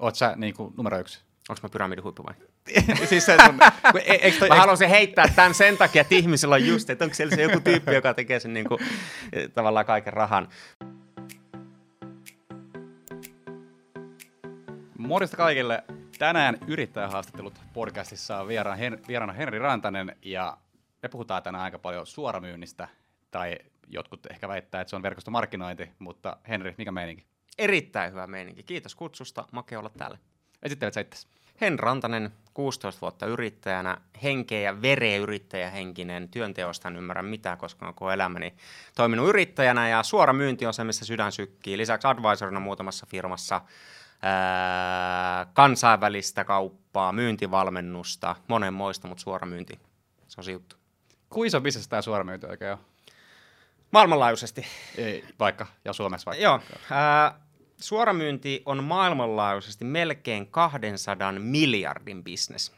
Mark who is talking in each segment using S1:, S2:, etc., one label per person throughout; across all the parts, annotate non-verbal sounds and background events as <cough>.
S1: Oot sä niin kuin, numero yksi?
S2: Onko mä pyramidin huippu vai? <laughs>
S1: siis se sun, <laughs> kun, e, eikö toi,
S2: Mä haluaisin heittää tämän sen takia, että ihmisillä on just, että onko siellä se joku tyyppi, joka tekee sen niin kuin, tavallaan kaiken rahan.
S1: Morjesta kaikille. Tänään yrittäjähaastattelut podcastissa on vieraana, Hen, vieraana Henri Rantanen ja me puhutaan tänään aika paljon suoramyynnistä tai jotkut ehkä väittää, että se on verkostomarkkinointi, mutta Henri, mikä meininki?
S2: Erittäin hyvä meininki. Kiitos kutsusta. Makea olla täällä.
S1: Esittelet sä itsesi.
S2: Hen Rantanen, 16 vuotta yrittäjänä, henkeä ja vereä yrittäjähenkinen, työnteosta en ymmärrä mitään, koska olen koko elämäni toiminut yrittäjänä ja suora myynti on se, missä sydän sykkii. Lisäksi advisorina muutamassa firmassa, ää, kansainvälistä kauppaa, myyntivalmennusta, monenmoista, mutta suora myynti, se on se juttu.
S1: Kuinka iso bisnes tämä suoramyynti oikein on?
S2: Maailmanlaajuisesti.
S1: Ei, vaikka, ja Suomessa vaikka.
S2: Joo, ää, suoramyynti on maailmanlaajuisesti melkein 200 miljardin bisnes.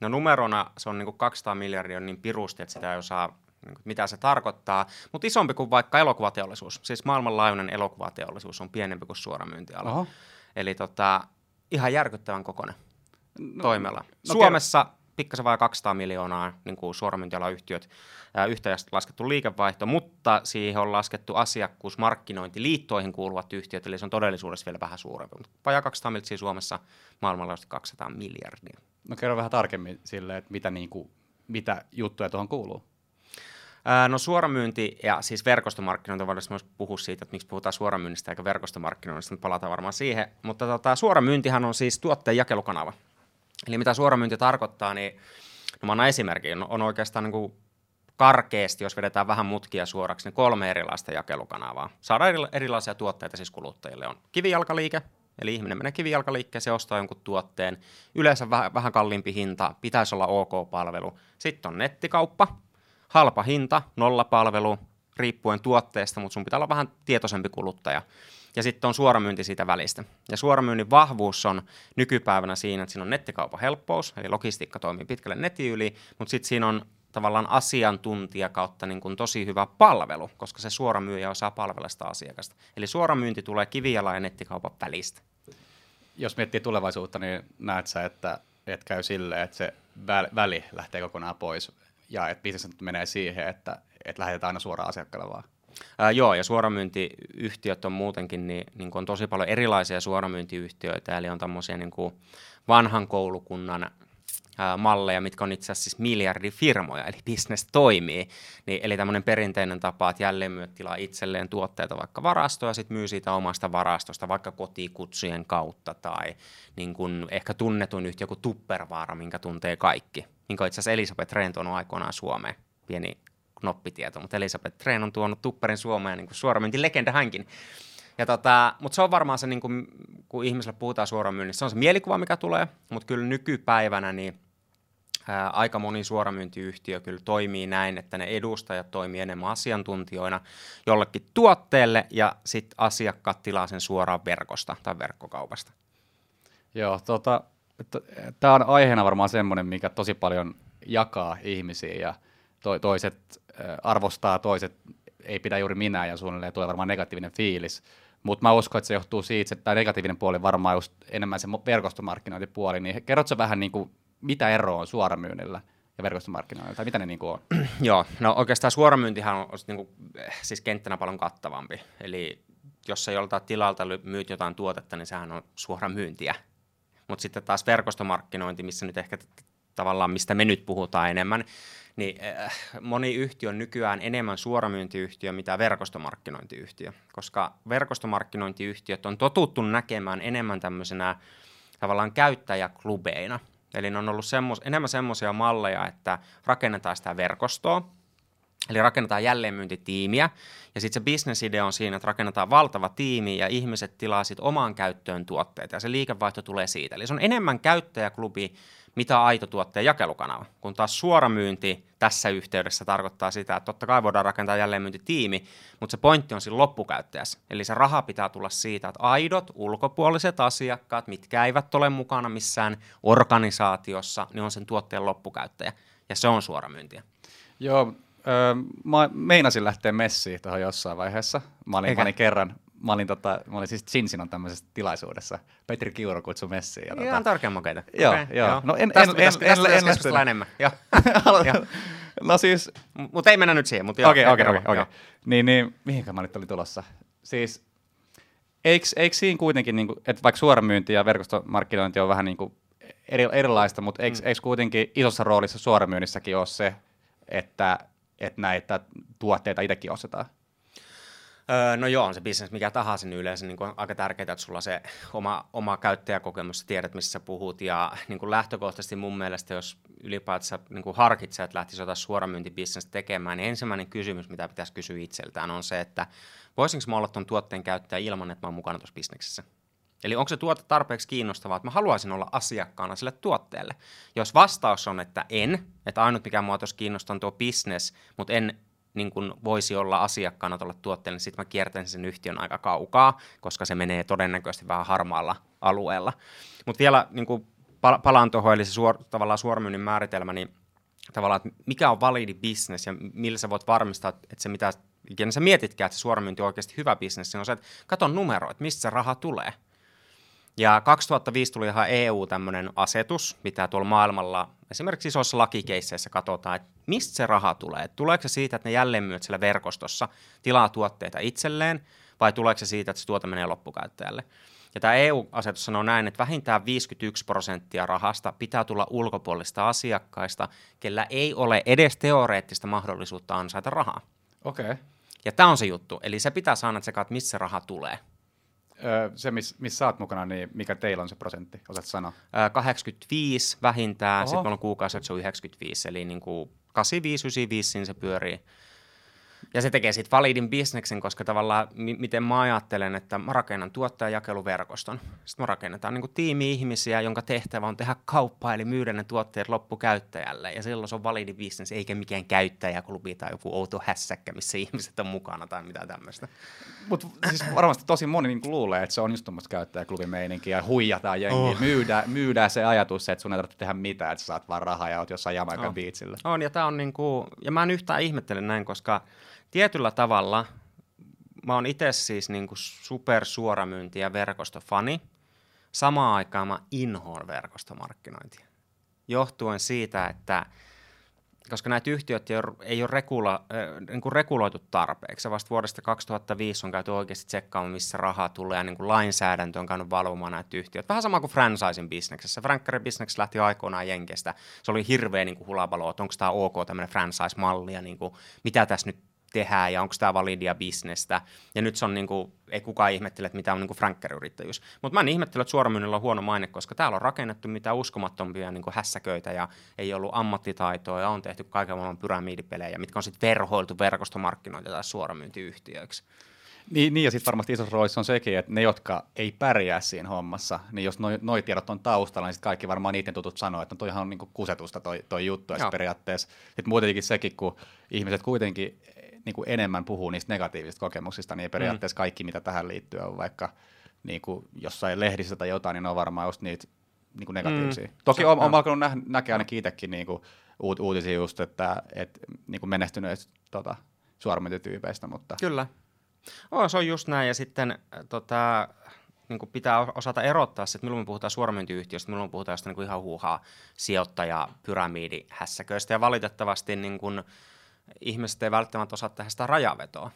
S2: No numerona se on niin kuin 200 miljardia niin pirusti, että sitä ei osaa, niin kuin, mitä se tarkoittaa. Mutta isompi kuin vaikka elokuvateollisuus. Siis maailmanlaajuinen elokuvateollisuus on pienempi kuin suoramyyntiala.
S1: Oho.
S2: Eli tota, ihan järkyttävän kokoinen
S1: No,
S2: toimiala.
S1: no
S2: Suomessa pikkasen vajaa 200 miljoonaa niin kuin suoramyyntialan yhtiöt, ää, yhteisesti laskettu liikevaihto, mutta siihen on laskettu asiakkuus, markkinointi, liittoihin kuuluvat yhtiöt, eli se on todellisuudessa vielä vähän suurempi. Mutta vajaa 200 miljoonaa Suomessa, maailmanlaajuisesti 200 miljardia.
S1: No kerro vähän tarkemmin sille, että mitä, niin kuin, mitä juttuja tuohon kuuluu.
S2: No suoramyynti ja siis verkostomarkkinointi, voidaan myös puhua siitä, että miksi puhutaan suoramyynnistä eikä verkostomarkkinoinnista, mutta palataan varmaan siihen. Mutta tota, suoramyyntihän on siis tuotteen jakelukanava. Eli mitä suoramyynti tarkoittaa, niin no mä annan esimerkin, on, on oikeastaan niin kuin karkeasti, jos vedetään vähän mutkia suoraksi, niin kolme erilaista jakelukanavaa. Saadaan eri, erilaisia tuotteita siis kuluttajille. On kivijalkaliike, eli ihminen menee kivijalkaliikkeeseen, ostaa jonkun tuotteen, yleensä vähän, vähän kalliimpi hinta, pitäisi olla OK-palvelu. Sitten on nettikauppa, halpa hinta, nollapalvelu, riippuen tuotteesta, mutta sun pitää olla vähän tietoisempi kuluttaja. Ja sitten on suoramyynti siitä välistä. Ja suoramyynnin vahvuus on nykypäivänä siinä, että siinä on nettikaupan helppous, eli logistiikka toimii pitkälle netin yli, mutta sitten siinä on tavallaan asiantuntija kautta niin kuin tosi hyvä palvelu, koska se suoramyyjä osaa palvella sitä asiakasta. Eli suoramyynti tulee kivijalan ja nettikaupan välistä.
S1: Jos miettii tulevaisuutta, niin näet sä, että, että käy silleen, että se väl- väli lähtee kokonaan pois ja että bisnes menee siihen, että, että lähetetään aina suoraan asiakkaalle vaan.
S2: Ää, joo, ja suoramyyntiyhtiöt on muutenkin, niin, niin on tosi paljon erilaisia suoramyyntiyhtiöitä, eli on tämmöisiä niin kuin vanhan koulukunnan ää, malleja, mitkä on itse asiassa siis miljardifirmoja, eli business toimii. Niin, eli tämmöinen perinteinen tapa, että jälleenmyyjät tilaa itselleen tuotteita vaikka varastoa, ja sitten myy siitä omasta varastosta vaikka kotikutsujen kautta, tai niin kuin ehkä tunnetun yhtiö kuin Tuppervaara, minkä tuntee kaikki, minkä on itse asiassa Elisabeth Rehn tuonut aikoinaan Suomeen, pieni knoppitieto, mutta Elisabeth Rehn on tuonut Tupperin Suomeen niin kuin suoramyyntilegenda hänkin. Ja tota, mutta se on varmaan se, niin kuin, kun ihmisille puhutaan suoramyynnistä, se on se mielikuva, mikä tulee, mutta kyllä nykypäivänä niin ää, aika moni suoramyyntiyhtiö kyllä toimii näin, että ne edustajat toimii enemmän asiantuntijoina jollekin tuotteelle ja sitten asiakkaat tilaa sen suoraan verkosta tai verkkokaupasta.
S1: Joo, tota, tämä on aiheena varmaan semmoinen, mikä tosi paljon jakaa ihmisiä ja to, toiset arvostaa, toiset ei pidä juuri minä ja suunnilleen tulee varmaan negatiivinen fiilis. Mutta mä uskon, että se johtuu siitä, että tämä negatiivinen puoli varmaan just enemmän se verkostomarkkinointipuoli. Niin kerrotko vähän, niin kuin, mitä eroa on suoramyynnillä ja verkostomarkkinoinnilla, tai mitä ne niin kuin on? <clears throat>
S2: Joo, no oikeastaan suoramyyntihän on niin kuin, siis kenttänä paljon kattavampi. Eli jos sä joltain tilalta myyt jotain tuotetta, niin sehän on suoramyyntiä. Mutta sitten taas verkostomarkkinointi, missä nyt ehkä tavallaan, mistä me nyt puhutaan enemmän, niin äh, moni yhtiö on nykyään enemmän suoramyyntiyhtiö mitä verkostomarkkinointiyhtiö, koska verkostomarkkinointiyhtiöt on totuttu näkemään enemmän tämmöisenä tavallaan käyttäjäklubeina. Eli ne on ollut semmos, enemmän semmoisia malleja, että rakennetaan sitä verkostoa, Eli rakennetaan jälleenmyyntitiimiä, ja sitten se bisnesidea on siinä, että rakennetaan valtava tiimi, ja ihmiset tilaa sitten omaan käyttöön tuotteita, ja se liikevaihto tulee siitä. Eli se on enemmän käyttäjäklubi, mitä aito tuotteen jakelukanava. Kun taas suoramyynti tässä yhteydessä tarkoittaa sitä, että totta kai voidaan rakentaa jälleenmyyntitiimi, mutta se pointti on siinä loppukäyttäjässä. Eli se raha pitää tulla siitä, että aidot ulkopuoliset asiakkaat, mitkä eivät ole mukana missään organisaatiossa, niin on sen tuotteen loppukäyttäjä. Ja se on suoramyyntiä.
S1: Joo, öö, mä meinasin lähteä messiin tuohon jossain vaiheessa. Mä olin,
S2: Eikä?
S1: mä olin kerran, mä olin, tota, mä olin siis Cinsinon tämmöisessä tilaisuudessa. Petri Kiuru kutsui messiin. Ja,
S2: Ihan
S1: tota,
S2: tärkeä mokeita.
S1: Joo,
S2: Okei,
S1: joo. No en-
S2: tästä
S1: en- en-
S2: tästä
S1: en- en
S2: keskustella
S1: lähtenyt.
S2: enemmän. <laughs> Joo.
S1: No siis,
S2: Mutta ei mennä nyt siihen. Mutta joo,
S1: Okei, okei, okei. Niin, niin, mihinkä mä nyt olin tulossa? Siis, eikö, eikö siinä kuitenkin, niin kuin, että vaikka suoramyynti ja verkostomarkkinointi on vähän niin kuin eri, erilaista, mutta eikö, mm. eikö kuitenkin isossa roolissa suoramyynnissäkin ole se, että, että näitä tuotteita itsekin ostetaan?
S2: Öö, no joo, on se bisnes mikä tahansa, niin yleensä niin kuin aika tärkeää, että sulla se oma, oma käyttäjäkokemus, tiedät, missä sä puhut. Ja niin kuin lähtökohtaisesti mun mielestä, jos ylipäätään niin kuin harkitsee, että lähtisi jotain suoramyyntibisnestä tekemään, niin ensimmäinen kysymys, mitä pitäisi kysyä itseltään, on se, että voisinko mä olla tuon tuotteen käyttäjä ilman, että mä oon mukana tuossa bisneksessä? Eli onko se tuote tarpeeksi kiinnostavaa, että mä haluaisin olla asiakkaana sille tuotteelle? Jos vastaus on, että en, että ainut mikä mua tuossa kiinnostaa on tuo business, mutta en niin kun voisi olla asiakkaana tuolle tuotteelle, niin sitten mä kiertäisin sen yhtiön aika kaukaa, koska se menee todennäköisesti vähän harmaalla alueella. Mutta vielä niin pal- palaan tuohon, eli se suor- tavallaan suoramyynnin määritelmä, niin tavallaan, että mikä on validi business ja millä sä voit varmistaa, että se mitä ikinä sä mietitkään, että se suoramyynti on oikeasti hyvä business, niin on se, että katon numero, että mistä se raha tulee. Ja 2005 tuli ihan EU tämmöinen asetus, mitä tuolla maailmalla esimerkiksi isoissa lakikeisseissä katsotaan, että mistä se raha tulee. Että tuleeko se siitä, että ne jälleenmyyjät siellä verkostossa tilaa tuotteita itselleen, vai tuleeko se siitä, että se tuote menee loppukäyttäjälle. Ja tämä EU-asetus sanoo näin, että vähintään 51 prosenttia rahasta pitää tulla ulkopuolista asiakkaista, kellä ei ole edes teoreettista mahdollisuutta ansaita rahaa.
S1: Okei. Okay.
S2: Ja tämä on se juttu. Eli se pitää saada että missä se raha tulee.
S1: Se, missä miss sä oot mukana, niin mikä teillä on se prosentti? Osaat sanoa?
S2: Ää, 85 vähintään, sitten meillä on kuukausi, että se on 95, eli niin kuin 85, 95 siinä se pyörii. Ja se tekee siitä validin bisneksen, koska tavallaan mi- miten mä ajattelen, että mä rakennan tuottajajakeluverkoston. Sitten me rakennetaan niin kuin tiimi ihmisiä, jonka tehtävä on tehdä kauppaa, eli myydä ne tuotteet loppukäyttäjälle. Ja silloin se on validi bisnes, eikä mikään käyttäjäklubi tai joku outo hässäkkä, missä ihmiset on mukana tai mitä tämmöistä.
S1: Mutta siis varmasti tosi moni niin luulee, että se on just tuommoista käyttäjäklubimeininkiä ja huijataan jengiä. Oh. Myydään, myydään se ajatus, että sun ei tarvitse tehdä mitään, että sä saat vaan rahaa ja oot jossain Jamaikan
S2: Oh.
S1: biitsillä.
S2: On, ja tämä on niinku, ja mä en yhtään ihmettele näin, koska tietyllä tavalla mä oon itse siis niinku supersuoramyynti- ja verkostofani. Samaan aikaan mä inhoon verkostomarkkinointia. Johtuen siitä, että koska näitä yhtiöt ei ole, ei ole regula, niin kuin reguloitu tarpeeksi. Vasta vuodesta 2005 on käyty oikeasti tsekkaamaan, missä rahaa tulee, ja niin kuin lainsäädäntö on käynyt valvomaan näitä yhtiöitä. Vähän sama kuin franchising bisneksessä. Frankkarin bisneks lähti aikoinaan Jenkestä. Se oli hirveä niin kuin hulabalo, että onko tämä ok tämmöinen franchise-malli, ja niin kuin, mitä tässä nyt tehdään, ja onko tämä validia bisnestä. Ja nyt se on niin kuin, ei kukaan ihmettele, että mitä on niin frankkäriyrittäjyys. Mutta mä en ihmettele, että suoramyynnillä on huono maine, koska täällä on rakennettu mitä uskomattompia niin kuin hässäköitä, ja ei ollut ammattitaitoa, ja on tehty kaiken maailman pyramidipelejä, mitkä on sitten verhoiltu verkostomarkkinoita tai suoramyyntiyhtiöiksi.
S1: Niin, niin ja sitten varmasti isossa roolissa on sekin, että ne, jotka ei pärjää siinä hommassa, niin jos noi, noi tiedot on taustalla, niin sitten kaikki varmaan niiden tutut sanoo, että no toihan on niinku kusetusta toi, toi juttu. Ja periaatteessa sitten muutenkin sekin, kun ihmiset kuitenkin niin kuin enemmän puhuu niistä negatiivisista kokemuksista, niin periaatteessa kaikki, mitä tähän liittyy, on vaikka niin kuin jossain lehdissä tai jotain, niin ne on varmaan just niitä niin kuin negatiivisia.
S2: Mm.
S1: Mm. Toki
S2: Se-
S1: on, alkanut nä- näkeä ainakin itsekin niin kuin uut, uutisia just, että et, niin kuin menestyneistä tota, suoramyyntityypeistä, mutta
S2: Kyllä. Oh, se on just näin, ja sitten äh, tota, niin kuin pitää osata erottaa se, että milloin me puhutaan suoramyyntiyhtiöstä, milloin me puhutaan jostain niin kuin ihan huuhaa sijoittaja pyramidihässäköistä, ja valitettavasti niin kuin, ihmiset ei välttämättä osaa tehdä sitä rajavetoa,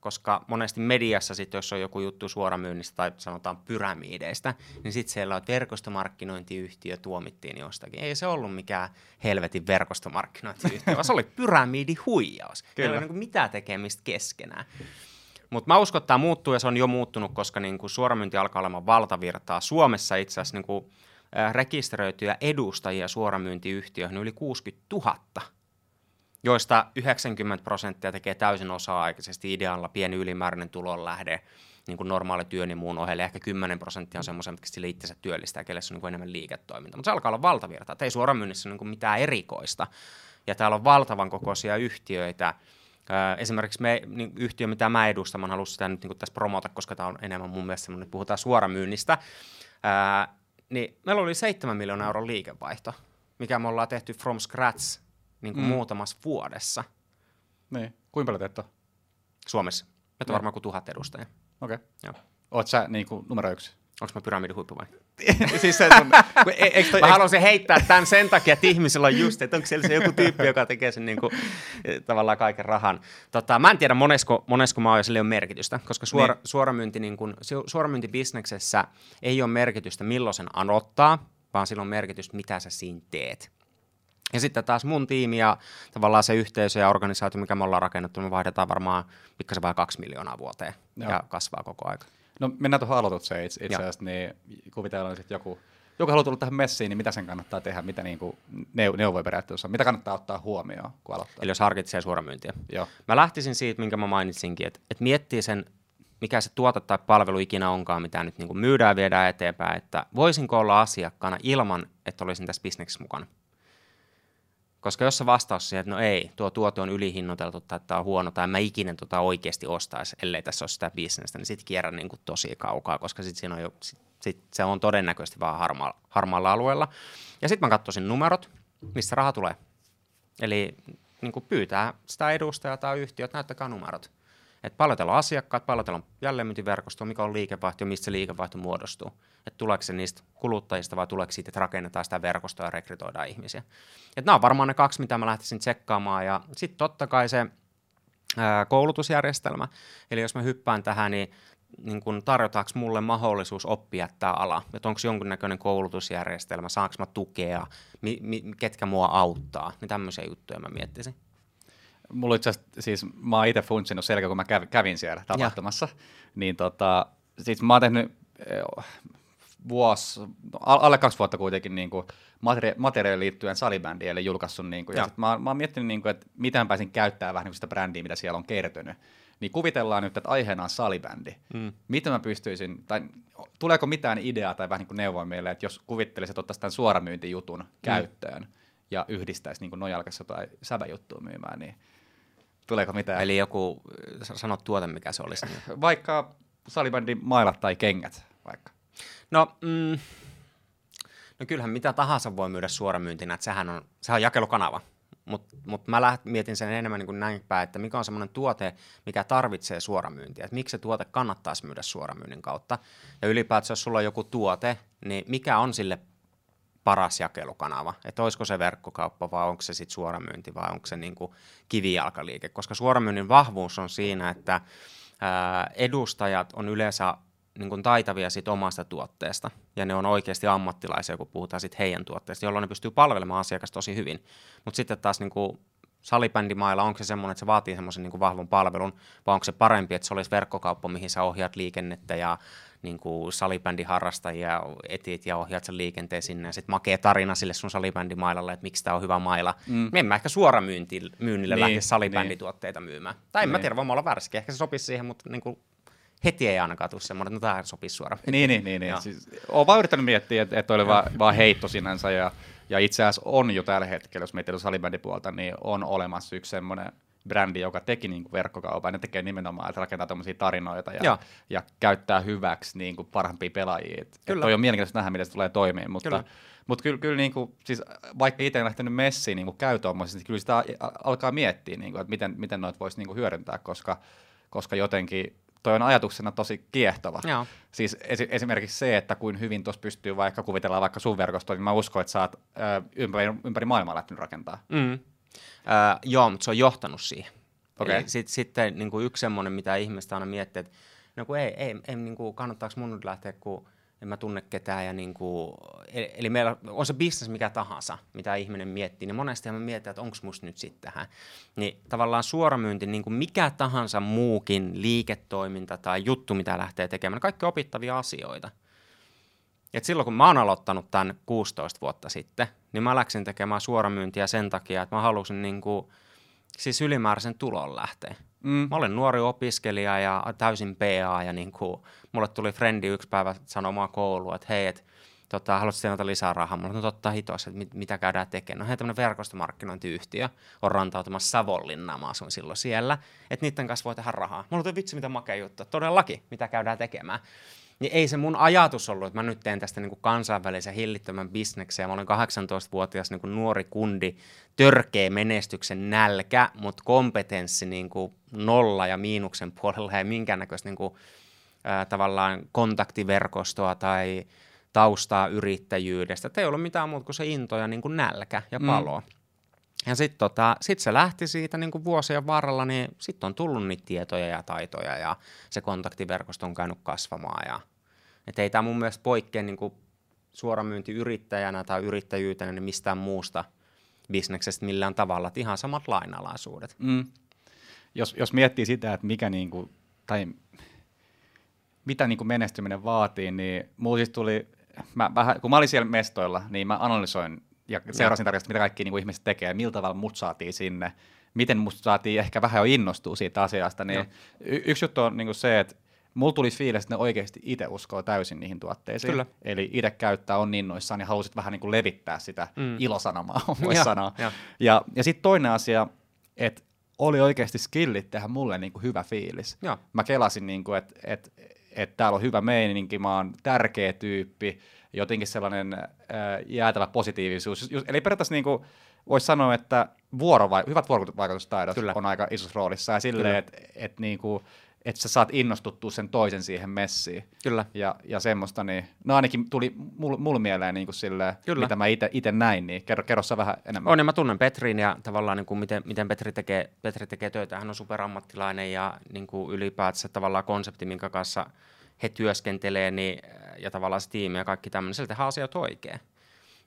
S2: koska monesti mediassa sitten, jos on joku juttu suoramyynnistä tai sanotaan pyramideista, niin sitten siellä on, että verkostomarkkinointiyhtiö tuomittiin jostakin. Ei se ollut mikään helvetin verkostomarkkinointiyhtiö, vaan se oli pyramidihuijaus. Ei
S1: Kyllä.
S2: ole niin mitään tekemistä keskenään. Mutta mä uskon, että tämä muuttuu ja se on jo muuttunut, koska niin kuin suoramyynti alkaa olemaan valtavirtaa. Suomessa itse asiassa niin kuin, rekisteröityjä edustajia suoramyyntiyhtiöihin yli 60 000 joista 90 prosenttia tekee täysin osa-aikaisesti idealla pieni ylimääräinen tulonlähde, niin kuin normaali työn ja muun ohelle. Ehkä 10 prosenttia on semmoisia, mitkä sille itsensä työllistää, kelle se on niin kuin enemmän liiketoiminta. Mutta se alkaa olla valtavirta. että ei suoramyynnissä niin kuin mitään erikoista. Ja täällä on valtavan kokoisia yhtiöitä. Esimerkiksi me, niin yhtiö, mitä mä edustan, mä en halua sitä nyt niin tässä promota, koska tämä on enemmän mun mielestä semmoinen, että puhutaan suoramyynnistä. Niin meillä oli 7 miljoonaa euron liikevaihto, mikä me ollaan tehty from scratch niin kuin mm. Muutamassa vuodessa
S1: niin. kuinka paljon teet on?
S2: Suomessa. Meitä on
S1: Niin.
S2: varmaan kuin tuhat edustajaa.
S1: Okei.
S2: Joo.
S1: Oot sä niin kuin, numero yksi?
S2: Onko mä pyramidin huippu vai? <laughs>
S1: siis se sun, <laughs> kun, e, toi,
S2: Mä
S1: eikö,
S2: haluaisin heittää tämän sen takia, että ihmisillä on just, että onko siellä se joku tyyppi, joka tekee sen niin kuin, tavallaan kaiken rahan. Tota, mä en tiedä monesko, monesko mä oon, jos sillä ei ole merkitystä, koska suora,
S1: Niin.
S2: suoramyynti, niin kuin, su- suoramyyntibisneksessä ei ole merkitystä, milloin sen anottaa, vaan sillä on merkitystä, mitä sä siinä teet. Ja sitten taas mun tiimi ja tavallaan se yhteisö ja organisaatio, mikä me ollaan rakennettu, me vaihdetaan varmaan pikkasen vain kaksi miljoonaa vuoteen
S1: Joo.
S2: ja kasvaa koko aika.
S1: no mennään tuohon aloitukseen itse, itse asiassa, niin kuvitellaan sitten joku, joku haluaa tulla tähän messiin, niin mitä sen kannattaa tehdä, mitä niin kuin neu- neuvoja periaatteessa mitä kannattaa ottaa huomioon, kun aloittaa?
S2: Eli jos harkitsee suoramyyntiä.
S1: Joo,
S2: Mä lähtisin siitä, minkä mä mainitsinkin, että, että miettii sen, mikä se tuote tai palvelu ikinä onkaan, mitä nyt niin kuin myydään ja viedään eteenpäin, että voisinko olla asiakkaana ilman, että olisin tässä bisneksessä mukana. Koska jos se vastaus siihen, että no ei, tuo tuote on ylihinnoiteltu tai tämä on huono tai mä ikinä tota oikeasti ostaisi, ellei tässä ole sitä bisnestä, niin sitten kierrän niin kuin tosi kaukaa, koska sitten siinä on jo, sit, sit se on todennäköisesti vaan harma, harmaalla alueella. Ja sitten mä katsoisin numerot, mistä raha tulee. Eli niin kuin pyytää sitä edustajaa tai yhtiöt, näyttäkää numerot. Että paljon on asiakkaat, paljon on jälleenmyyntiverkosto, mikä on liikevaihto ja mistä se liikevaihto muodostuu. Että tuleeko se niistä kuluttajista vai tuleeko siitä, että rakennetaan sitä verkostoa ja rekrytoidaan ihmisiä. Että nämä on varmaan ne kaksi, mitä mä lähtisin tsekkaamaan. Ja sitten totta kai se ää, koulutusjärjestelmä. Eli jos mä hyppään tähän, niin, niin kun tarjotaanko mulle mahdollisuus oppia tämä ala? Että onko jonkinnäköinen koulutusjärjestelmä, saanko mä tukea, mi, mi, ketkä mua auttaa? Niin tämmöisiä juttuja mä miettisin.
S1: Mulla itse siis mä oon itse funtsinut selkä, kun mä kävin, siellä tapahtumassa, niin tota, siis mä oon tehnyt eh, vuosi, al- alle kaksi vuotta kuitenkin niin kuin materia- materiaaliin liittyen salibändiin, eli julkaissut, niin kuin, ja
S2: Joo.
S1: sit mä, mä oon miettinyt, niin kuin, että miten pääsin käyttämään vähän niin kuin sitä brändiä, mitä siellä on kertynyt. Niin kuvitellaan nyt, että aiheena on salibändi.
S2: Mm.
S1: Miten mä pystyisin, tai tuleeko mitään ideaa tai vähän niin kuin neuvoa meille, että jos kuvittelisit, että ottaisi tämän suoramyyntijutun
S2: Mm.
S1: käyttöön ja yhdistäisi niin nojalkassa tai säväjuttua myymään, niin tuleeko mitään?
S2: Eli joku, sä sanot tuote, mikä se olisi. Niin. <laughs>
S1: vaikka salibändin mailat tai kengät vaikka.
S2: No, mm, no kyllähän mitä tahansa voi myydä suoramyyntinä, että sehän on, sehän on jakelukanava. Mutta mut mä läht, mietin sen enemmän niin kuin näin päin, että mikä on semmoinen tuote, mikä tarvitsee suoramyyntiä. Että miksi se tuote kannattaisi myydä suoramyynnin kautta. Ja ylipäätään, jos sulla on joku tuote, niin mikä on sille paras jakelukanava? Että olisiko se verkkokauppa vai onko se sitten suoramyynti vai onko se niin kivijalkaliike? Koska suoramyynnin vahvuus on siinä, että ää, edustajat on yleensä niin kuin taitavia siitä omasta tuotteesta, ja ne on oikeasti ammattilaisia, kun puhutaan sit heidän tuotteesta, jolloin ne pystyy palvelemaan asiakasta tosi hyvin. Mutta sitten taas niin kuin salibändimailla, onko se semmoinen, että se vaatii semmoisen niin kuin vahvan palvelun, vai onko se parempi, että se olisi verkkokauppa, mihin sä ohjaat liikennettä ja niin kuin salibändiharrastajia etit ja ohjaat sen liikenteen sinne, ja sitten makee tarina sille sun salibändimailalle, että miksi tämä on hyvä maila. Mm. Me en mä ehkä suoramyynnille myynnille
S1: Niin,
S2: niin, lähde salibändituotteita myymään. Tai en mä
S1: Niin.
S2: tiedä, voi olla väärässäkin, ehkä se sopisi siihen, mutta niin kuin heti ei ainakaan tule semmoinen, että no tämä sopii suoraan.
S1: Niin, niin, niin. niin. Siis, olen vaan yrittänyt miettiä, että, että oli vaan, vaan heitto sinänsä, ja, ja itse asiassa on jo tällä hetkellä, jos miettii salibändipuolta, niin on olemassa yksi semmoinen brändi, joka teki niin kuin verkkokaupan, ja tekee nimenomaan, että rakentaa tämmöisiä tarinoita ja,
S2: Joo.
S1: ja käyttää hyväksi niin kuin parhaimpia pelaajia. Et,
S2: Kyllä.
S1: Et toi on mielenkiintoista nähdä, miten se tulee toimimaan, mutta
S2: Kyllä.
S1: Mutta kyllä, kyllä niin kuin, siis vaikka itse en lähtenyt messiin niin käy tuommoisessa, niin kyllä sitä a- alkaa miettiä, niin kuin, että miten, miten noita voisi niin kuin hyödyntää, koska, koska jotenkin toi on ajatuksena tosi kiehtova.
S2: Joo.
S1: Siis esi- esimerkiksi se, että kuin hyvin tuossa pystyy vaikka kuvitellaan vaikka sun verkostoa, niin mä uskon, että sä oot ö, ympäri, ympäri maailmaa lähtenyt rakentaa.
S2: Mm. Äh, joo, mutta se on johtanut siihen.
S1: Okei.
S2: Eli sit, sitten niin kuin yksi semmoinen, mitä ihmistä aina miettii, että no kun ei, ei, ei niin kuin, kannattaako mun nyt lähteä, kun en mä tunne ketään. Ja niin kuin, eli, eli meillä on se business mikä tahansa, mitä ihminen miettii, niin monesti me miettii, että onko musta nyt sitten tähän. Niin tavallaan suoramyynti, niin kuin mikä tahansa muukin liiketoiminta tai juttu, mitä lähtee tekemään, kaikki opittavia asioita. Et silloin kun mä oon aloittanut tämän 16 vuotta sitten, niin mä läksin tekemään suoramyyntiä sen takia, että mä halusin niin kuin, siis ylimääräisen tulon lähteä.
S1: Mm.
S2: Mä olen nuori opiskelija ja täysin PA ja niin kuin, mulle tuli frendi yksi päivä sanomaan kouluun, että hei, et, tota, haluatko tienata lisää rahaa? Mulla no totta hitossa, että mit, mitä käydään tekemään. No hei, tämmöinen verkostomarkkinointiyhtiö on rantautumassa Savonlinnaan, mä asuin silloin siellä, että niiden kanssa voi tehdä rahaa. Mulla tuli vitsi, mitä makea juttu. Todellakin, mitä käydään tekemään. Niin ei se mun ajatus ollut, että mä nyt teen tästä niin kuin kansainvälisen hillittömän bisneksen. Ja mä olin 18-vuotias niin kuin nuori kundi, törkeä menestyksen nälkä, mutta kompetenssi niin kuin nolla ja miinuksen puolella ei minkäännäköistä niin kuin ää, tavallaan kontaktiverkostoa tai taustaa yrittäjyydestä. Että ei ollut mitään muuta kuin se into ja niin kuin nälkä ja palo. Mm. Ja sitten tota, sit se lähti siitä niin kuin vuosien varrella, niin sitten on tullut niitä tietoja ja taitoja ja se kontaktiverkosto on käynyt kasvamaan. Ja, et ei tämä mun mielestä poikkea niin kuin suoramyyntiyrittäjänä tai yrittäjyytenä niin mistään muusta bisneksestä millään tavalla, että ihan samat lainalaisuudet. Mm.
S1: Jos, jos miettii sitä, että mikä niin kuin, tai mitä niin kuin menestyminen vaatii, niin mulla siis tuli, mä vähän, kun mä olin siellä mestoilla, niin mä analysoin ja seurasin tarkasti, mitä kaikki niin kuin ihmiset tekee, millä tavalla mut saatiin sinne, miten musta saatiin ehkä vähän jo innostua siitä asiasta, niin y- yksi juttu on niin kuin se, että mulla tuli fiilis, että ne oikeasti itse uskoo täysin niihin tuotteisiin. Kyllä. Eli itse käyttää, on innoissaan ja halusit vähän niin kuin levittää sitä mm. ilosanomaa, <laughs> voisi ja, sanoa. Ja, ja, ja sitten toinen asia, että oli oikeasti skillit tehdä mulle niin kuin hyvä fiilis. Ja. Mä kelasin, niin kuin, että, että, että täällä on hyvä meininki, mä oon tärkeä tyyppi, jotenkin sellainen äh, jäätävä positiivisuus. Just, eli periaatteessa niin kuin, voisi sanoa, että vuorovai- hyvät vuorovaikutustaidot Kyllä. on aika isossa roolissa ja silleen, että et, niin kuin, että sä saat innostuttua sen toisen siihen messiin.
S2: Kyllä.
S1: Ja, ja semmoista, niin no ainakin tuli mulle mul mieleen niin kuin silleen, Kyllä. mitä mä itse näin, niin kerro, kerro sä vähän enemmän.
S2: On, ja mä tunnen Petrin ja tavallaan niin kuin miten, miten Petri, tekee, Petri tekee töitä. Hän on superammattilainen ja niin kuin ylipäätänsä tavallaan konsepti, minkä kanssa he työskentelee, niin, ja tavallaan se tiimi ja kaikki tämmöinen, sieltä tehdään asiat oikein.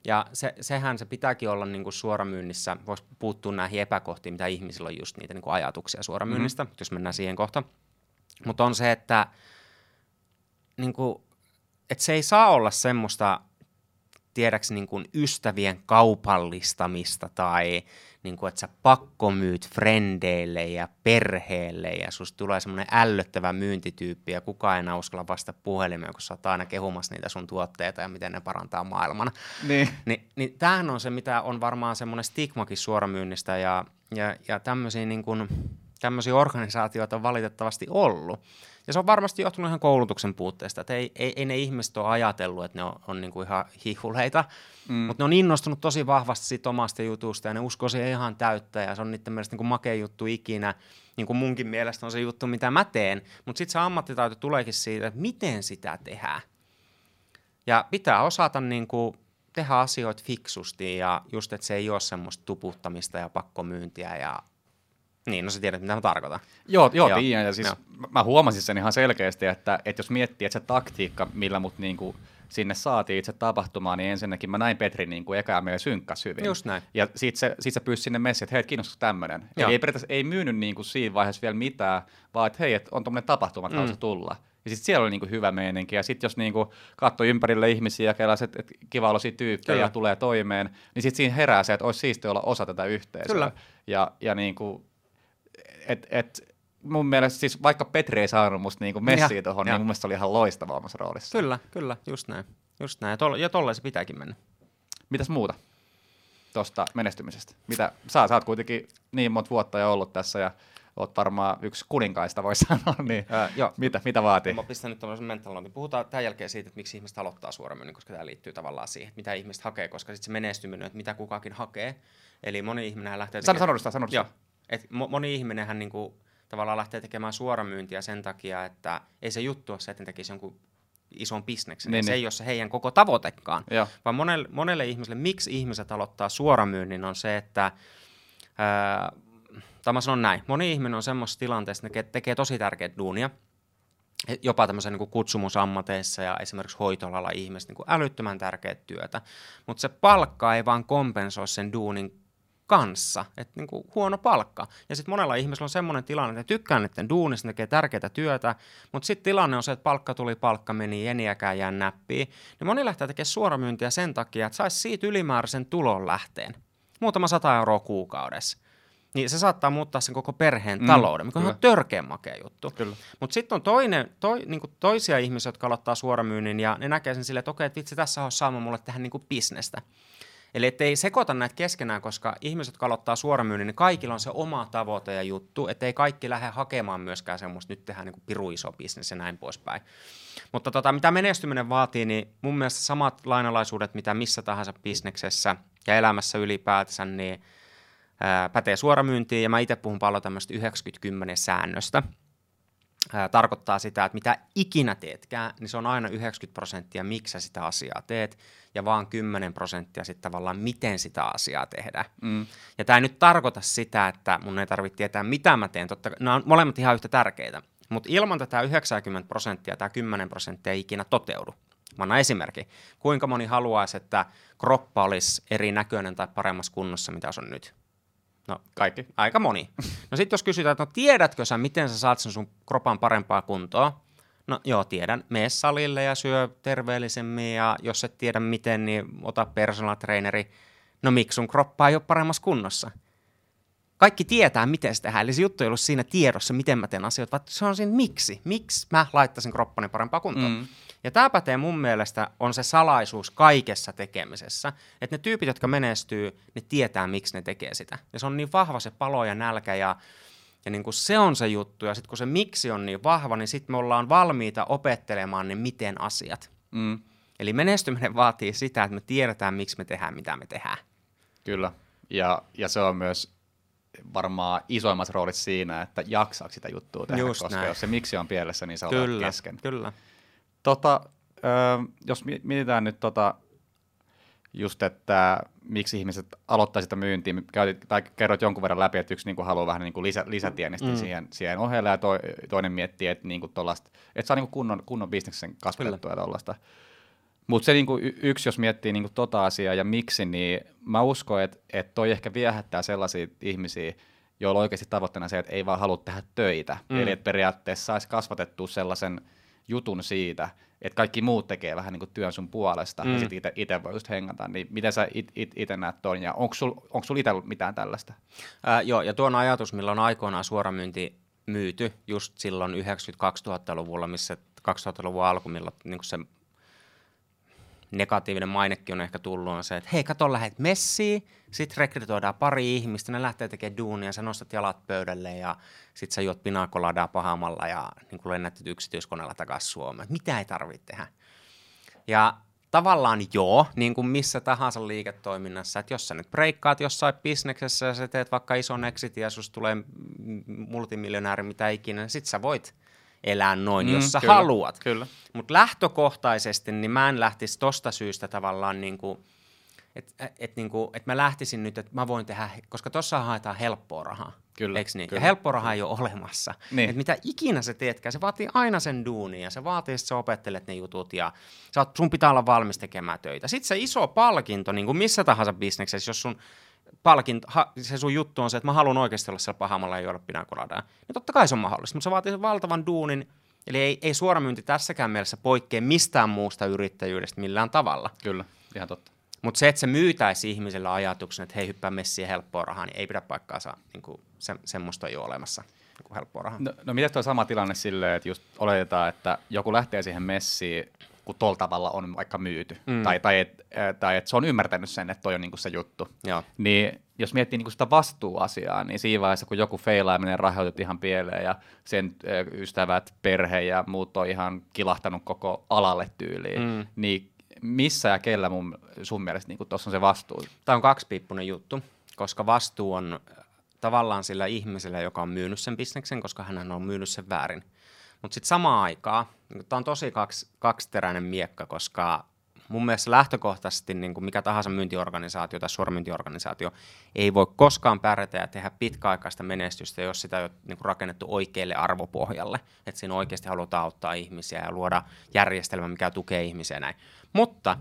S2: Ja se, sehän se pitääkin olla niin kuin suoramyynnissä, voisi puuttua näihin epäkohtiin, mitä ihmisillä on just niitä niin kuin ajatuksia suoramyynnistä, mm-hmm. jos mennään siihen kohtaan. Mutta on se, että, niin kuin, että se ei saa olla semmoista, tiedäks niin kuin ystävien kaupallistamista tai niin kuin, että sä pakkomyyt frendeille ja perheelle ja susta tulee semmoinen ällöttävä myyntityyppi ja kukaan ei enää uskalla vasta puhelimeen, kun sä oot aina kehumassa niitä sun tuotteita ja miten ne parantaa maailman. Niin. Ni, niin tämähän on se, mitä on varmaan semmoinen stigmakin suoramyynnistä ja, ja, ja tämmöisiä niin kuin, tämmöisiä organisaatioita on valitettavasti ollut. Ja se on varmasti johtunut ihan koulutuksen puutteesta, että ei, ei, ei ne ihmiset ole ajatellut, että ne on, on niinku ihan hihuleita, mm. mutta ne on innostunut tosi vahvasti siitä omasta jutusta ja ne uskoo siihen ihan täyttä ja se on niiden mielestä niinku makea juttu ikinä, niin kuin munkin mielestä on se juttu, mitä mä teen, mutta sitten se ammattitaito tuleekin siitä, että miten sitä tehdään. Ja pitää osata niin kuin tehdä asioita fiksusti ja just, että se ei ole semmoista tuputtamista ja pakkomyyntiä ja niin, no sä tiedät, mitä mä tarkoitan.
S1: Joo, joo, joo. tiedän. Ja siis joo. mä huomasin sen ihan selkeästi, että, että jos miettii, että se taktiikka, millä mut niinku sinne saatiin itse tapahtumaan, niin ensinnäkin mä näin Petrin niin kuin eka ja meidän synkkas hyvin.
S2: Just näin.
S1: Ja sit se, sit se pyysi sinne messiin, että hei, kiinnostaisi tämmöinen. Eli ei periaatteessa ei myynyt niin kuin siinä vaiheessa vielä mitään, vaan että hei, että on tuommoinen tapahtuma, että mm. tulla. Ja sitten siellä oli niinku hyvä meininki. Ja sitten jos niinku katsoi ympärille ihmisiä että et kiva olla tyyppejä ja tulee toimeen, niin sitten siinä herää se, että olisi siistiä olla osa tätä yhteisöä. Kyllä. Ja, ja niinku, et, et, mun mielestä siis vaikka Petri ei saanut musta niinku messiä tuohon, niin mun mielestä se oli ihan loistava omassa roolissa.
S2: Kyllä, kyllä, just näin. Just näin. Ja, tolle, ja tolleen se pitääkin mennä.
S1: Mitäs muuta tuosta menestymisestä? Mitä, sä, sä oot kuitenkin niin monta vuotta jo ollut tässä ja oot varmaan yksi kuninkaista, voi <laughs> sanoa, niin Ää, joo. Mitä, mitä vaatii?
S2: Mä pistän nyt tämmöisen mental Puhutaan tämän jälkeen siitä, että miksi ihmiset aloittaa suoramyynnin, koska tämä liittyy tavallaan siihen, että mitä ihmiset hakee, koska sitten se menestyminen, että mitä kukakin hakee. Eli moni ihminen lähtee...
S1: Tekemään... Sano, sano, sano, sano.
S2: Et moni ihminenhän niinku, tavallaan lähtee tekemään suoramyyntiä sen takia, että ei se juttu ole se, että ne tekisi jonkun ison bisneksen. Niin, se niin. ei ole se heidän koko tavoitekaan. Ja. Vaan monelle, monelle ihmiselle, miksi ihmiset aloittaa suoramyynnin, on se, että ää, tai mä sanon näin, moni ihminen on semmoisessa tilanteessa, että ne tekee tosi tärkeää duunia, jopa tämmöisen niin kutsumusammateissa ja esimerkiksi hoitolalla ihmiset niin älyttömän tärkeää työtä, mutta se palkka ei vaan kompensoi sen duunin kanssa, että niin kuin huono palkka. Ja sitten monella ihmisellä on semmoinen tilanne, että tykkää niiden duunista, tekee tärkeää työtä, mutta sitten tilanne on se, että palkka tuli, palkka meni, eniäkään jää näppiin. Niin moni lähtee tekemään suoramyyntiä sen takia, että saisi siitä ylimääräisen tulon lähteen. Muutama sata euroa kuukaudessa. Niin se saattaa muuttaa sen koko perheen mm, talouden, mikä on ihan törkeän makea juttu. Mutta sitten on toinen, toi, niinku toisia ihmisiä, jotka aloittaa suoramyynnin ja ne näkee sen silleen, että okei, että vitsi, tässä on saama mulle tehdä niinku bisnestä. Eli ettei sekoita näitä keskenään, koska ihmiset, jotka aloittaa suoramyynnin, niin kaikilla on se oma tavoite ja juttu, ettei kaikki lähde hakemaan myöskään semmoista, nyt tehdään niin piru iso bisnes ja näin poispäin. Mutta tota, mitä menestyminen vaatii, niin mun mielestä samat lainalaisuudet, mitä missä tahansa bisneksessä ja elämässä ylipäätänsä, niin ää, pätee suoramyyntiin, ja mä itse puhun paljon tämmöistä 90-10 säännöstä. Ää, tarkoittaa sitä, että mitä ikinä teetkään, niin se on aina 90 prosenttia, miksi sä sitä asiaa teet, ja vaan 10 prosenttia sitten tavallaan, miten sitä asiaa tehdään.
S1: Mm.
S2: Ja tämä ei nyt tarkoita sitä, että mun ei tarvitse tietää, mitä mä teen. Totta, nämä on molemmat ihan yhtä tärkeitä. Mutta ilman tätä 90 prosenttia tämä 10 prosenttia ei ikinä toteudu. Mä annan esimerkki. Kuinka moni haluaisi, että kroppa olisi eri näköinen tai paremmassa kunnossa, mitä se on nyt? No,
S1: Kaikki.
S2: aika moni. No sitten jos kysytään, että no tiedätkö sä, miten sä saat sen sun kropan parempaa kuntoa? No joo, tiedän. Mene salille ja syö terveellisemmin ja jos et tiedä miten, niin ota personal traineri. No miksi sun kroppa ei ole paremmassa kunnossa? Kaikki tietää, miten se tehdään. Eli se juttu ei ollut siinä tiedossa, miten mä teen asioita, vaan se on siinä miksi. Miksi mä laittaisin kroppani parempaa kuntoon.
S1: Mm.
S2: Ja tämä pätee mun mielestä on se salaisuus kaikessa tekemisessä, että ne tyypit, jotka menestyy, ne tietää, miksi ne tekee sitä. Ja se on niin vahva se palo ja nälkä ja, ja niin kuin se on se juttu. Ja sitten kun se miksi on niin vahva, niin sitten me ollaan valmiita opettelemaan ne miten asiat.
S1: Mm.
S2: Eli menestyminen vaatii sitä, että me tiedetään, miksi me tehdään, mitä me tehdään.
S1: Kyllä. Ja, ja se on myös varmaan isoimmassa roolissa siinä, että jaksaako sitä juttua tehdä,
S2: Just
S1: koska
S2: näin.
S1: jos se miksi on pielessä, niin se on
S2: Kyllä,
S1: kesken.
S2: kyllä.
S1: Tota, ö, jos mi- mietitään nyt tota, just, että miksi ihmiset aloittaa sitä myyntiä, käytit, tai kerroit jonkun verran läpi, että yksi niin kuin haluaa vähän niin kuin lisä, lisätienistä mm. siihen, siihen ohelle, ja toi, toinen miettii, että, niin kuin tollasta, että saa niin kuin kunnon, kunnon bisneksen kasvatettua ja tollaista. Mutta se niin kuin y- yksi, jos miettii niin kuin tota asiaa ja miksi, niin mä uskon, että, että toi ehkä viehättää sellaisia ihmisiä, joilla on oikeasti tavoitteena se, että ei vaan halua tehdä töitä.
S2: Mm.
S1: Eli että periaatteessa saisi kasvatettua sellaisen jutun siitä, että kaikki muut tekee vähän niin kuin työn sun puolesta, mm. Ja sitten itse voi just hengata. Niin miten sä it, it, itse näet ton, ja onko sul, onko sul itse mitään tällaista?
S2: Ää, joo, ja tuo on ajatus, millä on aikoinaan suoramyynti myyty just silloin 90-2000-luvulla, missä 2000-luvun alku, milloin niin se negatiivinen mainekin on ehkä tullut, on se, että hei, kato, lähet messiin, sit rekrytoidaan pari ihmistä, ne lähtee tekemään duunia, sä nostat jalat pöydälle ja sit sä juot pinakoladaa pahamalla ja niin kuin lennät yksityiskoneella takaisin Suomeen. Mitä ei tarvitse tehdä? Ja tavallaan joo, niin kuin missä tahansa liiketoiminnassa, että jos sä nyt breikkaat jossain bisneksessä ja sä teet vaikka ison exitin ja tulee multimiljonääri mitä ikinä, niin sit sä voit elää noin, mm, jos sä
S1: kyllä,
S2: haluat.
S1: Kyllä.
S2: Mutta lähtökohtaisesti niin mä en lähtisi tosta syystä tavallaan niin kuin, että et, niin kuin, et mä lähtisin nyt, että mä voin tehdä, koska tuossa haetaan helppoa rahaa.
S1: Kyllä,
S2: Eiks niin?
S1: kyllä.
S2: Ja helppoa rahaa ei ole olemassa.
S1: Niin.
S2: Et mitä ikinä sä teetkään, se vaatii aina sen duunin ja se vaatii, että sä opettelet ne jutut ja sä oot, sun pitää olla valmis tekemään töitä. Sitten se iso palkinto, niin kuin missä tahansa bisneksessä, jos sun palkinto, ha, se sun juttu on se, että mä haluan oikeasti olla siellä pahamalla ja juoda pinakoladaa, niin totta kai se on mahdollista, mutta se vaatii sen valtavan duunin, eli ei, ei suoramyynti tässäkään mielessä poikkea mistään muusta yrittäjyydestä millään tavalla.
S1: Kyllä, ihan totta.
S2: Mutta se, että se myytäisi ihmiselle ajatuksen, että hei, hyppää messiin helppoa rahaa, niin ei pidä paikkaansa. Niin kuin se, semmoista ei ole olemassa, niin kuin helppoa rahaa.
S1: No, no miten tuo sama tilanne silleen, että just oletetaan, että joku lähtee siihen messiin, kun tuolla tavalla on vaikka myyty,
S2: Mm.
S1: tai, tai että tai et se on ymmärtänyt sen, että toi on niinku se juttu.
S2: Joo.
S1: Niin jos miettii niinku sitä vastuuasiaa, niin siinä vaiheessa, kun joku feilaa ja menee rahoitet ihan pieleen ja sen ystävät, perhe ja muut on ihan kilahtanut koko alalle tyyliin,
S2: Mm.
S1: niin missä ja kellä mun, sun mielestä niin tuossa on se vastuu?
S2: Tämä on kaksipiippunen juttu, koska vastuu on tavallaan sillä ihmisellä, joka on myynyt sen bisneksen, koska hän on myynyt sen väärin. Mutta sitten samaan aikaan, tämä on tosi kaksi, kaksiteräinen miekka, koska mun mielestä lähtökohtaisesti niin kuin mikä tahansa myyntiorganisaatio tai suoramyyntiorganisaatio ei voi koskaan pärjätä ja tehdä pitkäaikaista menestystä, jos sitä ei ole niin kuin rakennettu oikealle arvopohjalle. Että siinä oikeasti halutaan auttaa ihmisiä ja luoda järjestelmä, mikä tukee ihmisiä näin. Mutta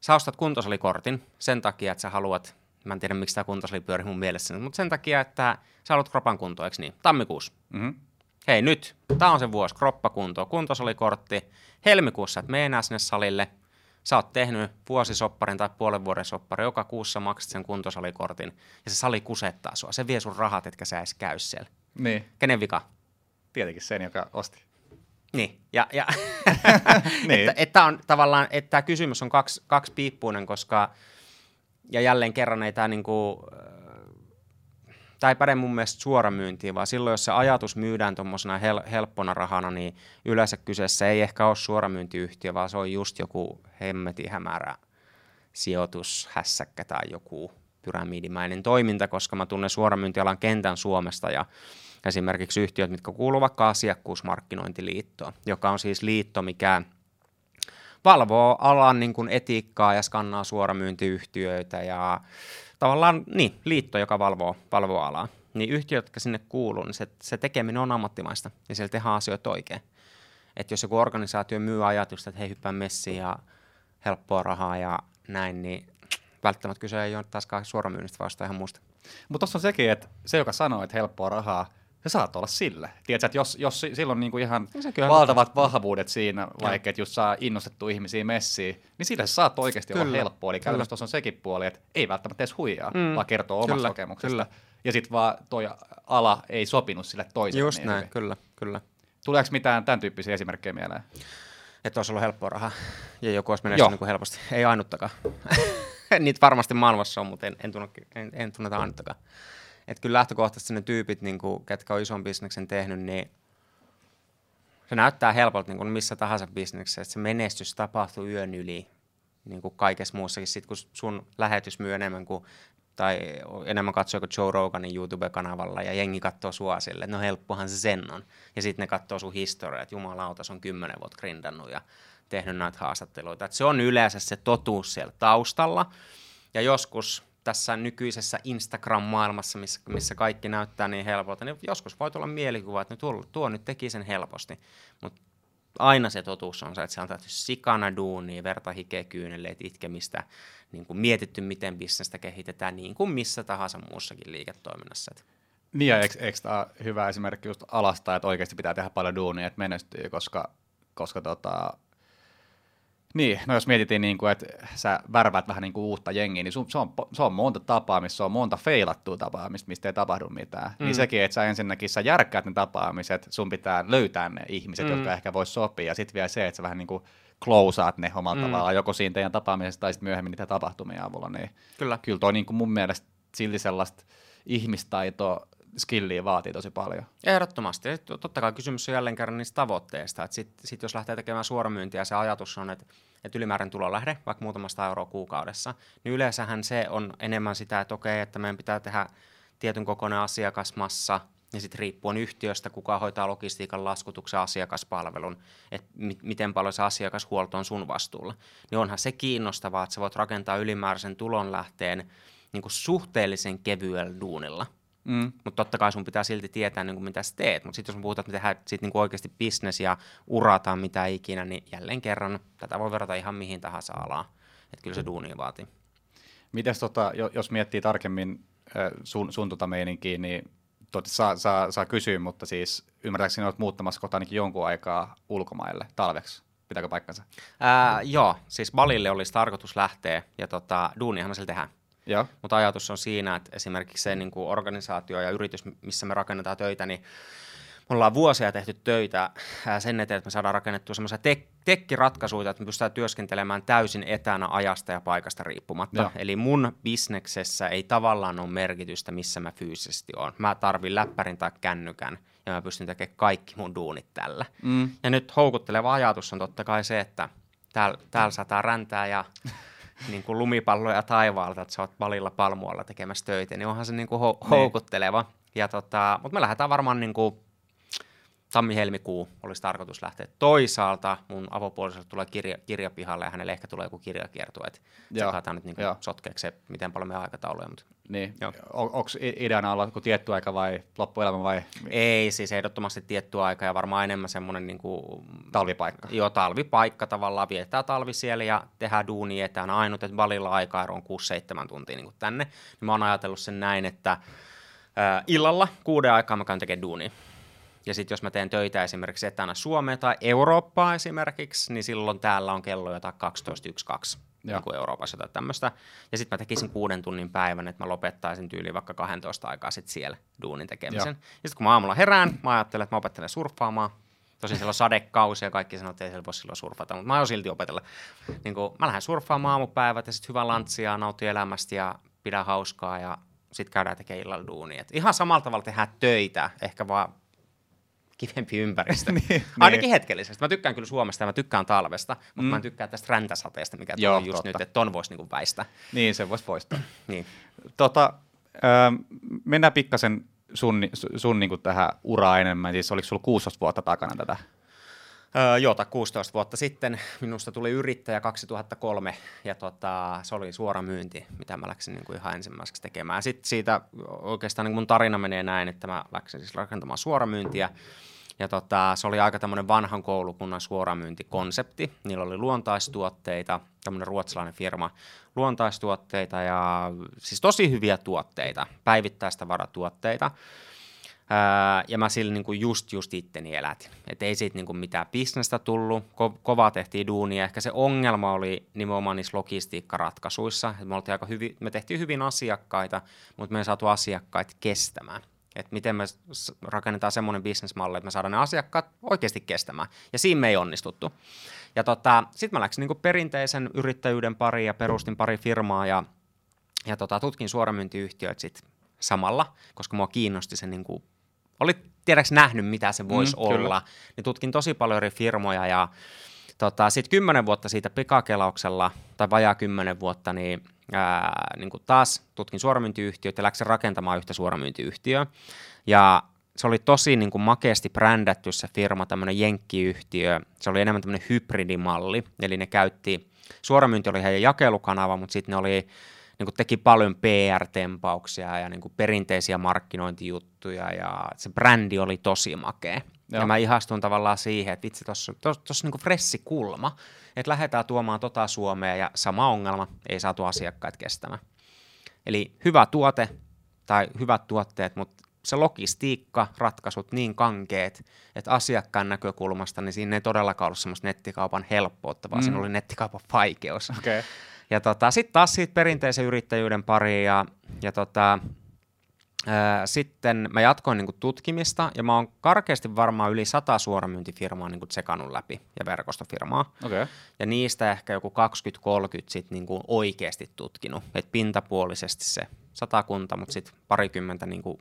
S2: sä ostat kuntosalikortin sen takia, että sä haluat, mä en tiedä miksi tämä kuntosali pyörii mun mielessä, mutta sen takia, että sä haluat kropan kuntoa, eikö niin? Tammikuussa.
S1: Mm-hmm.
S2: Hei nyt, tämä on se vuosi, kroppakunto, kuntosalikortti. Helmikuussa et mene enää sinne salille. Sä oot tehnyt vuosisopparin tai puolen vuoden sopparin, joka kuussa maksat sen kuntosalikortin ja se sali kusettaa sua. Se vie sun rahat, etkä sä edes käy siellä.
S1: Niin,
S2: Kenen vika?
S1: tietenkin sen, joka osti.
S2: Niin, ja, ja <laughs>
S1: Niin.
S2: että, että on tavallaan, että tämä kysymys on kaksi, kaksi piippuinen, koska, ja jälleen kerran ei tämä niinku, tämä ei päde mun mielestä suoramyyntiin, vaan silloin, jos se ajatus myydään tuommoisena hel, helppona rahana, niin yleensä kyseessä ei ehkä ole suoramyyntiyhtiö, vaan se on just joku hemmetin hämärä sijoitushässäkkä tai joku pyramidimäinen toiminta, koska mä tunnen suoramyyntialan kentän Suomesta ja esimerkiksi yhtiöt, mitkä kuuluvat vaikka asiakkuusmarkkinointiliittoon, joka on siis liitto, mikä valvoo alan niin kuin etiikkaa ja skannaa suoramyyntiyhtiöitä ja tavallaan niin, liitto, joka valvoo, valvoo alaa. Niin yhtiöt, jotka sinne kuuluu, niin se, se tekeminen on ammattimaista ja siellä tehdään asioita oikein. Että jos joku organisaatio myy ajatusta, että hei hyppää messiin ja helppoa rahaa ja näin, niin välttämättä kyse ei ole taaskaan suoramyynnistä, vaan ihan muusta.
S1: Mutta tuossa on sekin, että se, joka sanoo, että helppoa rahaa, se saat olla sille. Tiedätkö, että jos, jos sillä on niinku ihan
S2: No
S1: valtavat vahvuudet siinä, vaikka että just saa innostettu ihmisiä messiin, niin sille sä saat oikeasti olla
S2: Kyllä.
S1: helppoa. Eli käytännössä tuossa on sekin puoli, että ei välttämättä edes huijaa, mm. vaan kertoo omasta
S2: Kyllä,
S1: kokemuksesta.
S2: kyllä.
S1: Ja sitten vaan toi ala ei sopinut sille toiselle
S2: Just
S1: niin
S2: näin,
S1: hyvin.
S2: kyllä, kyllä.
S1: Tuleeko mitään tämän tyyppisiä esimerkkejä mieleen?
S2: Että olisi ollut helppoa rahaa ja joku olisi menestynyt
S1: Joo.
S2: niin kuin helposti. Ei ainuttakaan. <laughs> Niitä varmasti maailmassa on, mutta en, en, tunne, en, en tunneta ainuttakaan. Että kyllä lähtökohtaisesti ne tyypit, niin kuin, ketkä on ison bisneksen tehnyt, niin se näyttää helpolta niin kuin missä tahansa bisneksessä, että se menestys tapahtuu yön yli niin kuin kaikessa muussakin. Sitten kun sun lähetys myy enemmän kuin tai enemmän katsoo kuin Joe Roganin YouTube-kanavalla ja jengi katsoo sua sille, no helppohan se sen on. Ja sitten ne katsoo sun historiaa, että jumalauta, se on kymmenen vuotta grindannut ja tehnyt näitä haastatteluita. Et se on yleensä se totuus siellä taustalla. Ja joskus tässä nykyisessä Instagram-maailmassa, missä, missä kaikki näyttää niin helpolta, niin joskus voi tulla mielikuva, että tuo, tuo nyt teki sen helposti. Mutta aina se totuus on se, että se on tehty sikana duunia, verta hikeä kyyneleet, itkemistä, niin kuin mietitty, miten bisnestä kehitetään, niin kuin missä tahansa muussakin liiketoiminnassa. Et
S1: Niin ja eikö, eikö tämä hyvä esimerkki just alasta, että oikeasti pitää tehdä paljon duunia, että menestyy, koska, koska tota, niin, no jos mietittiin, niin kuin, että sä värväät vähän niin kuin uutta jengiä, niin sun, se, on, se on monta tapaamista, se on monta feilattua tapaamista, mistä ei tapahdu mitään. Mm. Niin sekin, että sä ensinnäkin sä järkkäät ne tapaamiset, sun pitää löytää ne ihmiset, mm. jotka ehkä vois sopia, ja sitten vielä se, että sä vähän niin kuin closeaat ne omalla mm. tavallaan, joko siinä teidän tapaamisessa tai sitten myöhemmin niitä tapahtumia avulla, niin
S2: Kyllä.
S1: kyllä toi niin kuin mun mielestä silti sellaista ihmistaito skilliä vaatii tosi paljon.
S2: Ehdottomasti. Totta kai kysymys on jälleen kerran niistä tavoitteista. Sitten sit jos lähtee tekemään suoramyyntiä, se ajatus on, että, että ylimääräinen tulolähde, vaikka muutamasta euroa kuukaudessa, niin yleensähän se on enemmän sitä, että okei, että meidän pitää tehdä tietyn kokoinen asiakasmassa, ja sitten riippuen yhtiöstä, kuka hoitaa logistiikan laskutuksen asiakaspalvelun, että mi- miten paljon se asiakashuolto on sun vastuulla, niin onhan se kiinnostavaa, että sä voit rakentaa ylimääräisen tulonlähteen niin suhteellisen kevyellä duunilla.
S1: Mm.
S2: Mutta totta kai sun pitää silti tietää, niin kuin mitä sä teet. Mutta sitten jos me puhutaan, että me tehdään sit niin kuin oikeasti bisnes ja urataan mitä ikinä, niin jälleen kerran tätä voi verrata ihan mihin tahansa alaan. Että kyllä se duuni vaatii.
S1: Mites tota, jo- jos miettii tarkemmin sun, sun tota meininkiä, niin totta, saa, saa, saa kysyä, mutta siis ymmärtääkseni olet muuttamassa kohta ainakin jonkun aikaa ulkomaille talveksi. Pitääkö paikkansa?
S2: Ää, joo, siis Balille olisi tarkoitus lähteä ja tota, duunihan me siellä tehdään.
S1: Joo.
S2: Mutta ajatus on siinä, että esimerkiksi se niin kuin organisaatio ja yritys, missä me rakennetaan töitä, niin me ollaan vuosia tehty töitä sen eteen, että me saadaan rakennettua semmoisia tek- tekkiratkaisuja, että me pystytään työskentelemään täysin etänä ajasta ja paikasta riippumatta.
S1: Joo.
S2: Eli mun bisneksessä ei tavallaan ole merkitystä, missä mä fyysisesti oon. Mä tarvin läppärin tai kännykän ja mä pystyn tekemään kaikki mun duunit tällä.
S1: Mm.
S2: Ja nyt houkutteleva ajatus on totta kai se, että täällä tääl sataa räntää ja <laughs> niin kuin lumipalloja taivaalta, että sä oot valilla palmualla tekemässä töitä, niin onhan se niin kuin hou- houkutteleva. Ja tota, mutta me lähdetään varmaan niin kuin tammi-helmikuu olisi tarkoitus lähteä. Toisaalta mun avopuolisolle tulee kirja, kirja pihalle ja hänelle ehkä tulee joku kirjakiertue, että sekataan nyt niin sotkeeksi se, miten paljon me aikatauluja, mutta
S1: Niin.
S2: Joo.
S1: Onko ideana olla joku tietty aika vai loppuelämä vai
S2: ei siis ehdottomasti tietty aika ja varmaan enemmän semmoinen niin kuin
S1: talvipaikka?
S2: Joo, talvipaikka tavallaan, viettää talvi siellä ja tehdään duuni etänä. Ainut, että valilla aikaero on 6-7 tuntia niin kuin tänne. Niin mä oon ajatellut sen näin, että ää, illalla kuuden aikaa mä käyn tekemään duunia. Ja sitten jos mä teen töitä esimerkiksi etänä Suomeen tai Eurooppaa esimerkiksi, niin silloin täällä on kello jotain 12.1.2
S1: Joo.
S2: niin kuin Euroopassa tai tämmöistä. Ja sitten mä tekisin kuuden tunnin päivän, että mä lopettaisin tyyliin vaikka 12 aikaa sitten siellä duunin tekemisen.
S1: Joo.
S2: Ja sitten kun mä aamulla herään, mä ajattelen, että mä opettelen surffaamaan. Tosin siellä on sadekausi ja kaikki sanoo, että ei siellä voi silloin surfata, mutta mä aion silti opetella. Niin kun mä lähden surffaamaan aamupäivät ja sitten hyvä lantsia, nautin elämästä ja pidä hauskaa ja sitten käydään tekemään illalla duunia. Et ihan samalla tavalla tehdään töitä, ehkä vaan kivempi ympäristö. <laughs>
S1: niin,
S2: Ainakin
S1: niin.
S2: hetkellisesti. Mä tykkään kyllä Suomesta ja mä tykkään talvesta, mutta
S1: Mm.
S2: mä en tykkää tästä räntäsateesta, mikä
S1: Joo,
S2: Joo, just
S1: totta.
S2: nyt, että ton voisi niinku väistää.
S1: Niin, se voisi poistaa. <clears throat>
S2: Niin.
S1: Tota, ähm, mennään pikkasen sun, sun niin kuin tähän uraan enemmän. Siis oliko sulla 16 vuotta takana tätä?
S2: Öö, joo, tai 16 vuotta sitten minusta tuli yrittäjä 2003, ja tota, se oli suora myynti, mitä mä läksin niin kuin ihan ensimmäiseksi tekemään. Sitten siitä oikeastaan niin mun tarina menee näin, että mä läksin siis rakentamaan suoramyyntiä, ja tota, se oli aika tämmöinen vanhan koulukunnan suoramyyntikonsepti. Niillä oli luontaistuotteita, tämmöinen ruotsalainen firma, luontaistuotteita ja siis tosi hyviä tuotteita, päivittäistä varatuotteita. Ja mä sillä niinku just, just itteni elätin. Et ei siitä niinku mitään bisnestä tullut, ko- kovaa tehtiin duunia. Ehkä se ongelma oli nimenomaan niissä logistiikkaratkaisuissa. Et me, aika hyvin, me tehtiin hyvin asiakkaita, mutta me ei saatu asiakkaita kestämään. Et miten me rakennetaan semmoinen bisnesmalli, että me saadaan ne asiakkaat oikeasti kestämään. Ja siinä me ei onnistuttu. Ja tota, sitten mä läksin niinku perinteisen yrittäjyyden pariin ja perustin pari firmaa ja, ja tota, tutkin suoramyyntiyhtiöitä sit samalla, koska mua kiinnosti se niinku, oli tiedäks nähnyt, mitä se voisi
S1: Mm,
S2: mm,
S1: kyllä.
S2: olla, niin tutkin tosi paljon eri firmoja ja tota, sitten kymmenen vuotta siitä pikakelauksella, tai vajaa kymmenen vuotta, niin, ää, niin kuin taas tutkin suoramyyntiyhtiöitä ja läksin rakentamaan yhtä suoramyyntiyhtiöä. Ja se oli tosi niin kuin makeasti brändätty se firma, tämmöinen jenkkiyhtiö. Se oli enemmän tämmöinen hybridimalli, eli ne käytti, suoramyynti oli heidän jakelukanava, mutta sitten ne oli, niin kuin teki paljon PR-tempauksia ja niin kuin perinteisiä markkinointijuttuja ja se brändi oli tosi makea.
S1: Joo.
S2: Ja mä ihastuin tavallaan siihen, että vitsi, tuossa on niinku fressi kulma, että lähdetään tuomaan tota Suomea ja sama ongelma, ei saatu asiakkaat kestämään. Eli hyvä tuote tai hyvät tuotteet, mutta se logistiikka, ratkaisut niin kankeet, että asiakkaan näkökulmasta, niin siinä ei todellakaan ollut semmoista nettikaupan helppoutta, vaan mm. siinä oli nettikaupan vaikeus.
S1: Okei. Okay.
S2: Ja tota, sitten taas siitä perinteisen yrittäjyyden pariin ja, ja tota, ää, sitten mä jatkoin niinku tutkimista ja mä oon karkeasti varmaan yli sata suoramyyntifirmaa niinku tsekannut läpi ja verkostofirmaa.
S1: Okay.
S2: Ja niistä ehkä joku 20-30 sit niinku oikeasti tutkinut. Et pintapuolisesti se satakunta, mutta sitten parikymmentä niinku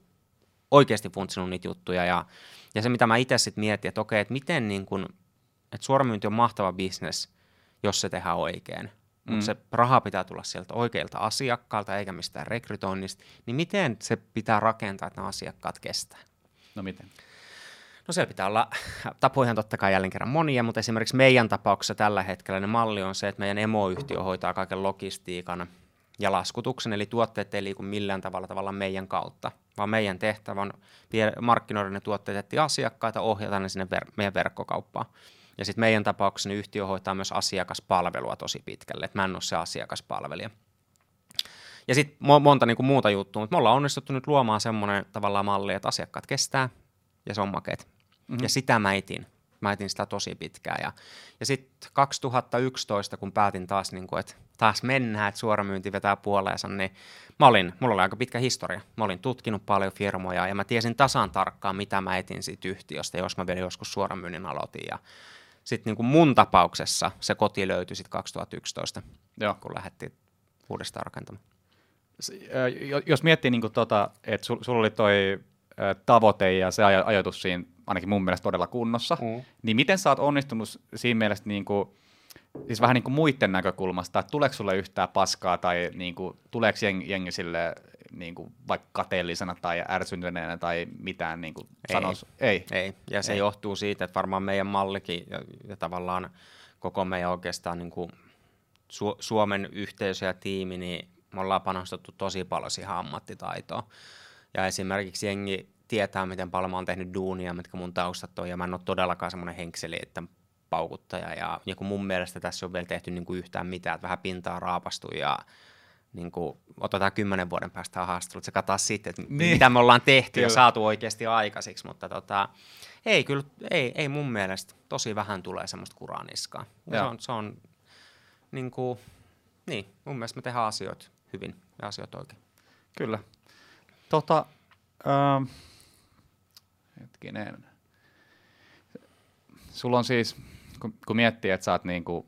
S2: oikeasti funtsinut niitä juttuja. Ja, ja se, mitä mä itse sitten mietin, että okei, että miten niinku, että suoramyynti on mahtava bisnes, jos se tehdään oikein. Mutta
S1: Mm.
S2: se raha pitää tulla sieltä oikeilta asiakkaalta eikä mistään rekrytoinnista. Niin miten se pitää rakentaa, että nämä asiakkaat kestää?
S1: No miten?
S2: No siellä pitää olla, tapoihin totta kai jälleen kerran monia, mutta esimerkiksi meidän tapauksessa tällä hetkellä ne malli on se, että meidän emoyhtiö hoitaa kaiken logistiikan ja laskutuksen, eli tuotteet ei liiku millään tavalla tavalla meidän kautta, vaan meidän tehtävä on markkinoida ne tuotteet etsiä asiakkaita, ohjata ne sinne ver- meidän verkkokauppaan. Ja sitten meidän tapauksessa niin yhtiö hoitaa myös asiakaspalvelua tosi pitkälle, että mä en ole se asiakaspalvelija. Ja sitten monta niin kuin muuta juttua, mutta me ollaan onnistuttu nyt luomaan semmoinen tavallaan malli, että asiakkaat kestää ja se on makeet. Mm-hmm. Ja sitä mä etin. Mä etin sitä tosi pitkään. Ja, ja sitten 2011, kun päätin taas, niin kuin, että taas mennään, että suoramyynti vetää puoleensa, niin mä olin, mulla oli aika pitkä historia. Mä olin tutkinut paljon firmoja ja mä tiesin tasan tarkkaan, mitä mä etin siitä yhtiöstä, jos mä vielä joskus suoramyynnin aloitin. Ja sitten niin kuin mun tapauksessa se koti löytyi sitten 2011,
S1: Joo.
S2: kun lähdettiin uudestaan rakentamaan.
S1: Jos miettii, niin tota, että sul, sulla oli toi tavoite ja se aj- ajatus siinä ainakin mun mielestä todella kunnossa,
S2: Mm.
S1: niin miten sä oot onnistunut siinä mielessä niin kuin, siis vähän niin kuin muiden näkökulmasta, että tuleeko sulle yhtään paskaa tai niin kuin, tuleeko jengi, jengi sille niin kuin, vaikka kateellisena tai ärsyneenä tai mitään niin kuin
S2: Ei.
S1: sanois? Ei.
S2: Ei, ja se
S1: Ei.
S2: Johtuu siitä, että varmaan meidän mallikin ja, ja tavallaan koko meidän oikeastaan niin kuin Su- Suomen yhteisö ja tiimi, niin me ollaan panostettu tosi paljon siihen ammattitaitoon. Ja esimerkiksi jengi tietää, miten paljon mä oon tehnyt duunia, mitkä mun taustat on, ja mä en ole todellakaan semmoinen henkseli, että paukuttaja. Ja, ja kun mun mielestä tässä on vielä tehty niin kuin yhtään mitään, että vähän pintaa raapastu ja niin kuin, otetaan kymmenen vuoden päästä haastattelut, se kataa sitten, että
S1: Niin.
S2: niin. mitä me ollaan tehty
S1: Kyllä.
S2: ja saatu oikeasti aikaisiksi, mutta tota, ei kyllä, ei, ei mun mielestä, tosi vähän tulee semmoista. Ja se on, se on niin kuin, niin, mun mielestä me tehdään asioita hyvin ja asioita oikein.
S1: Kyllä. Tota, ähm, hetkinen. Sulla on siis, kun, kun miettii, että sä oot niinku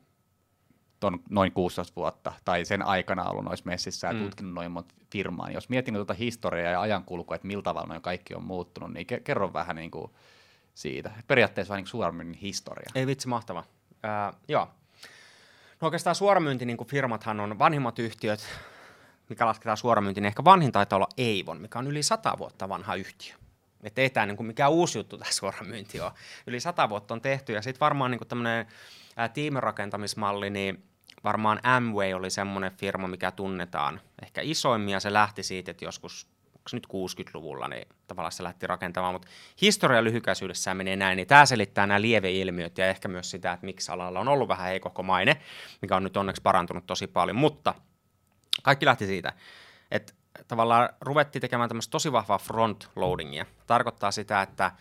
S1: ton noin 16 vuotta tai sen aikana ollut noissa messissä ja
S2: Mm.
S1: tutkinut noin monta firmaa, niin jos miettii tuota historiaa ja ajankulkua, että millä tavalla noin kaikki on muuttunut, niin ke- kerro vähän, niinku, siitä. Et periaatteessa vähän niin suoramyynnin historia.
S2: Ei vitsi, mahtava. Ää, joo. No oikeastaan suoramyynti niin firmathan on vanhimmat yhtiöt, mikä lasketaan suoramyynti, niin ehkä vanhin taitaa olla Eivon, mikä on yli sata vuotta vanha yhtiö. Että ei tämä niin mikään uusi juttu tämä suoramyynti ole. Yli sata vuotta on tehty ja sitten varmaan niin tämmöinen tiimirakentamismalli, niin varmaan Amway oli semmoinen firma, mikä tunnetaan ehkä isoimmia. Se lähti siitä, että joskus nyt 60-luvulla, niin tavallaan se lähti rakentamaan, mutta historia lyhykäisyydessään menee näin, niin tämä selittää nämä lieveilmiöt ja ehkä myös sitä, että miksi alalla on ollut vähän heikohko maine, mikä on nyt onneksi parantunut tosi paljon, mutta kaikki lähti siitä, että tavallaan ruvettiin tekemään tämmöistä tosi vahvaa frontloadingia. Tarkoittaa sitä, että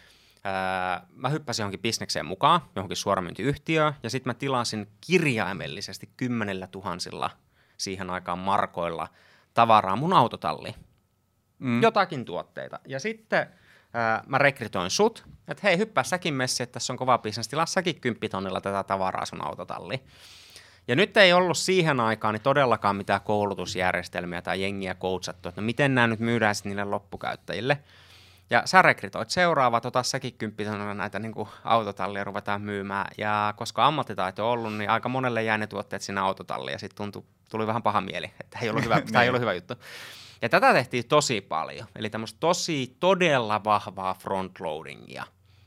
S2: ää, mä hyppäsin johonkin bisnekseen mukaan, johonkin suoramyyntiyhtiöön, ja sitten mä tilasin kirjaimellisesti kymmenellä tuhansilla siihen aikaan markoilla tavaraa mun autotalliin mm. jotakin tuotteita. Ja sitten ää, mä rekrytoin sut, että hei, hyppää säkin messi, että tässä on kova bisnes, tilaa säkin kymppitonnilla tätä tavaraa sun autotalli. Ja nyt ei ollut siihen aikaan niin todellakaan mitään koulutusjärjestelmiä tai jengiä coachattu, että no miten nämä nyt myydään sitten niille loppukäyttäjille. Ja sä rekrytoit seuraava, ota säkin kymppitonnilla näitä niin kuin autotallia ruvetaan myymään. Ja koska ammattitaito on ollut, niin aika monelle jäi ne tuotteet sinne autotalliin ja sitten tuntui, tuli vähän paha mieli, että ei ollut hyvä, <laughs> tämä ei ollut hyvä juttu. Ja tätä tehtiin tosi paljon, eli tämmöistä tosi todella vahvaa frontloadingia.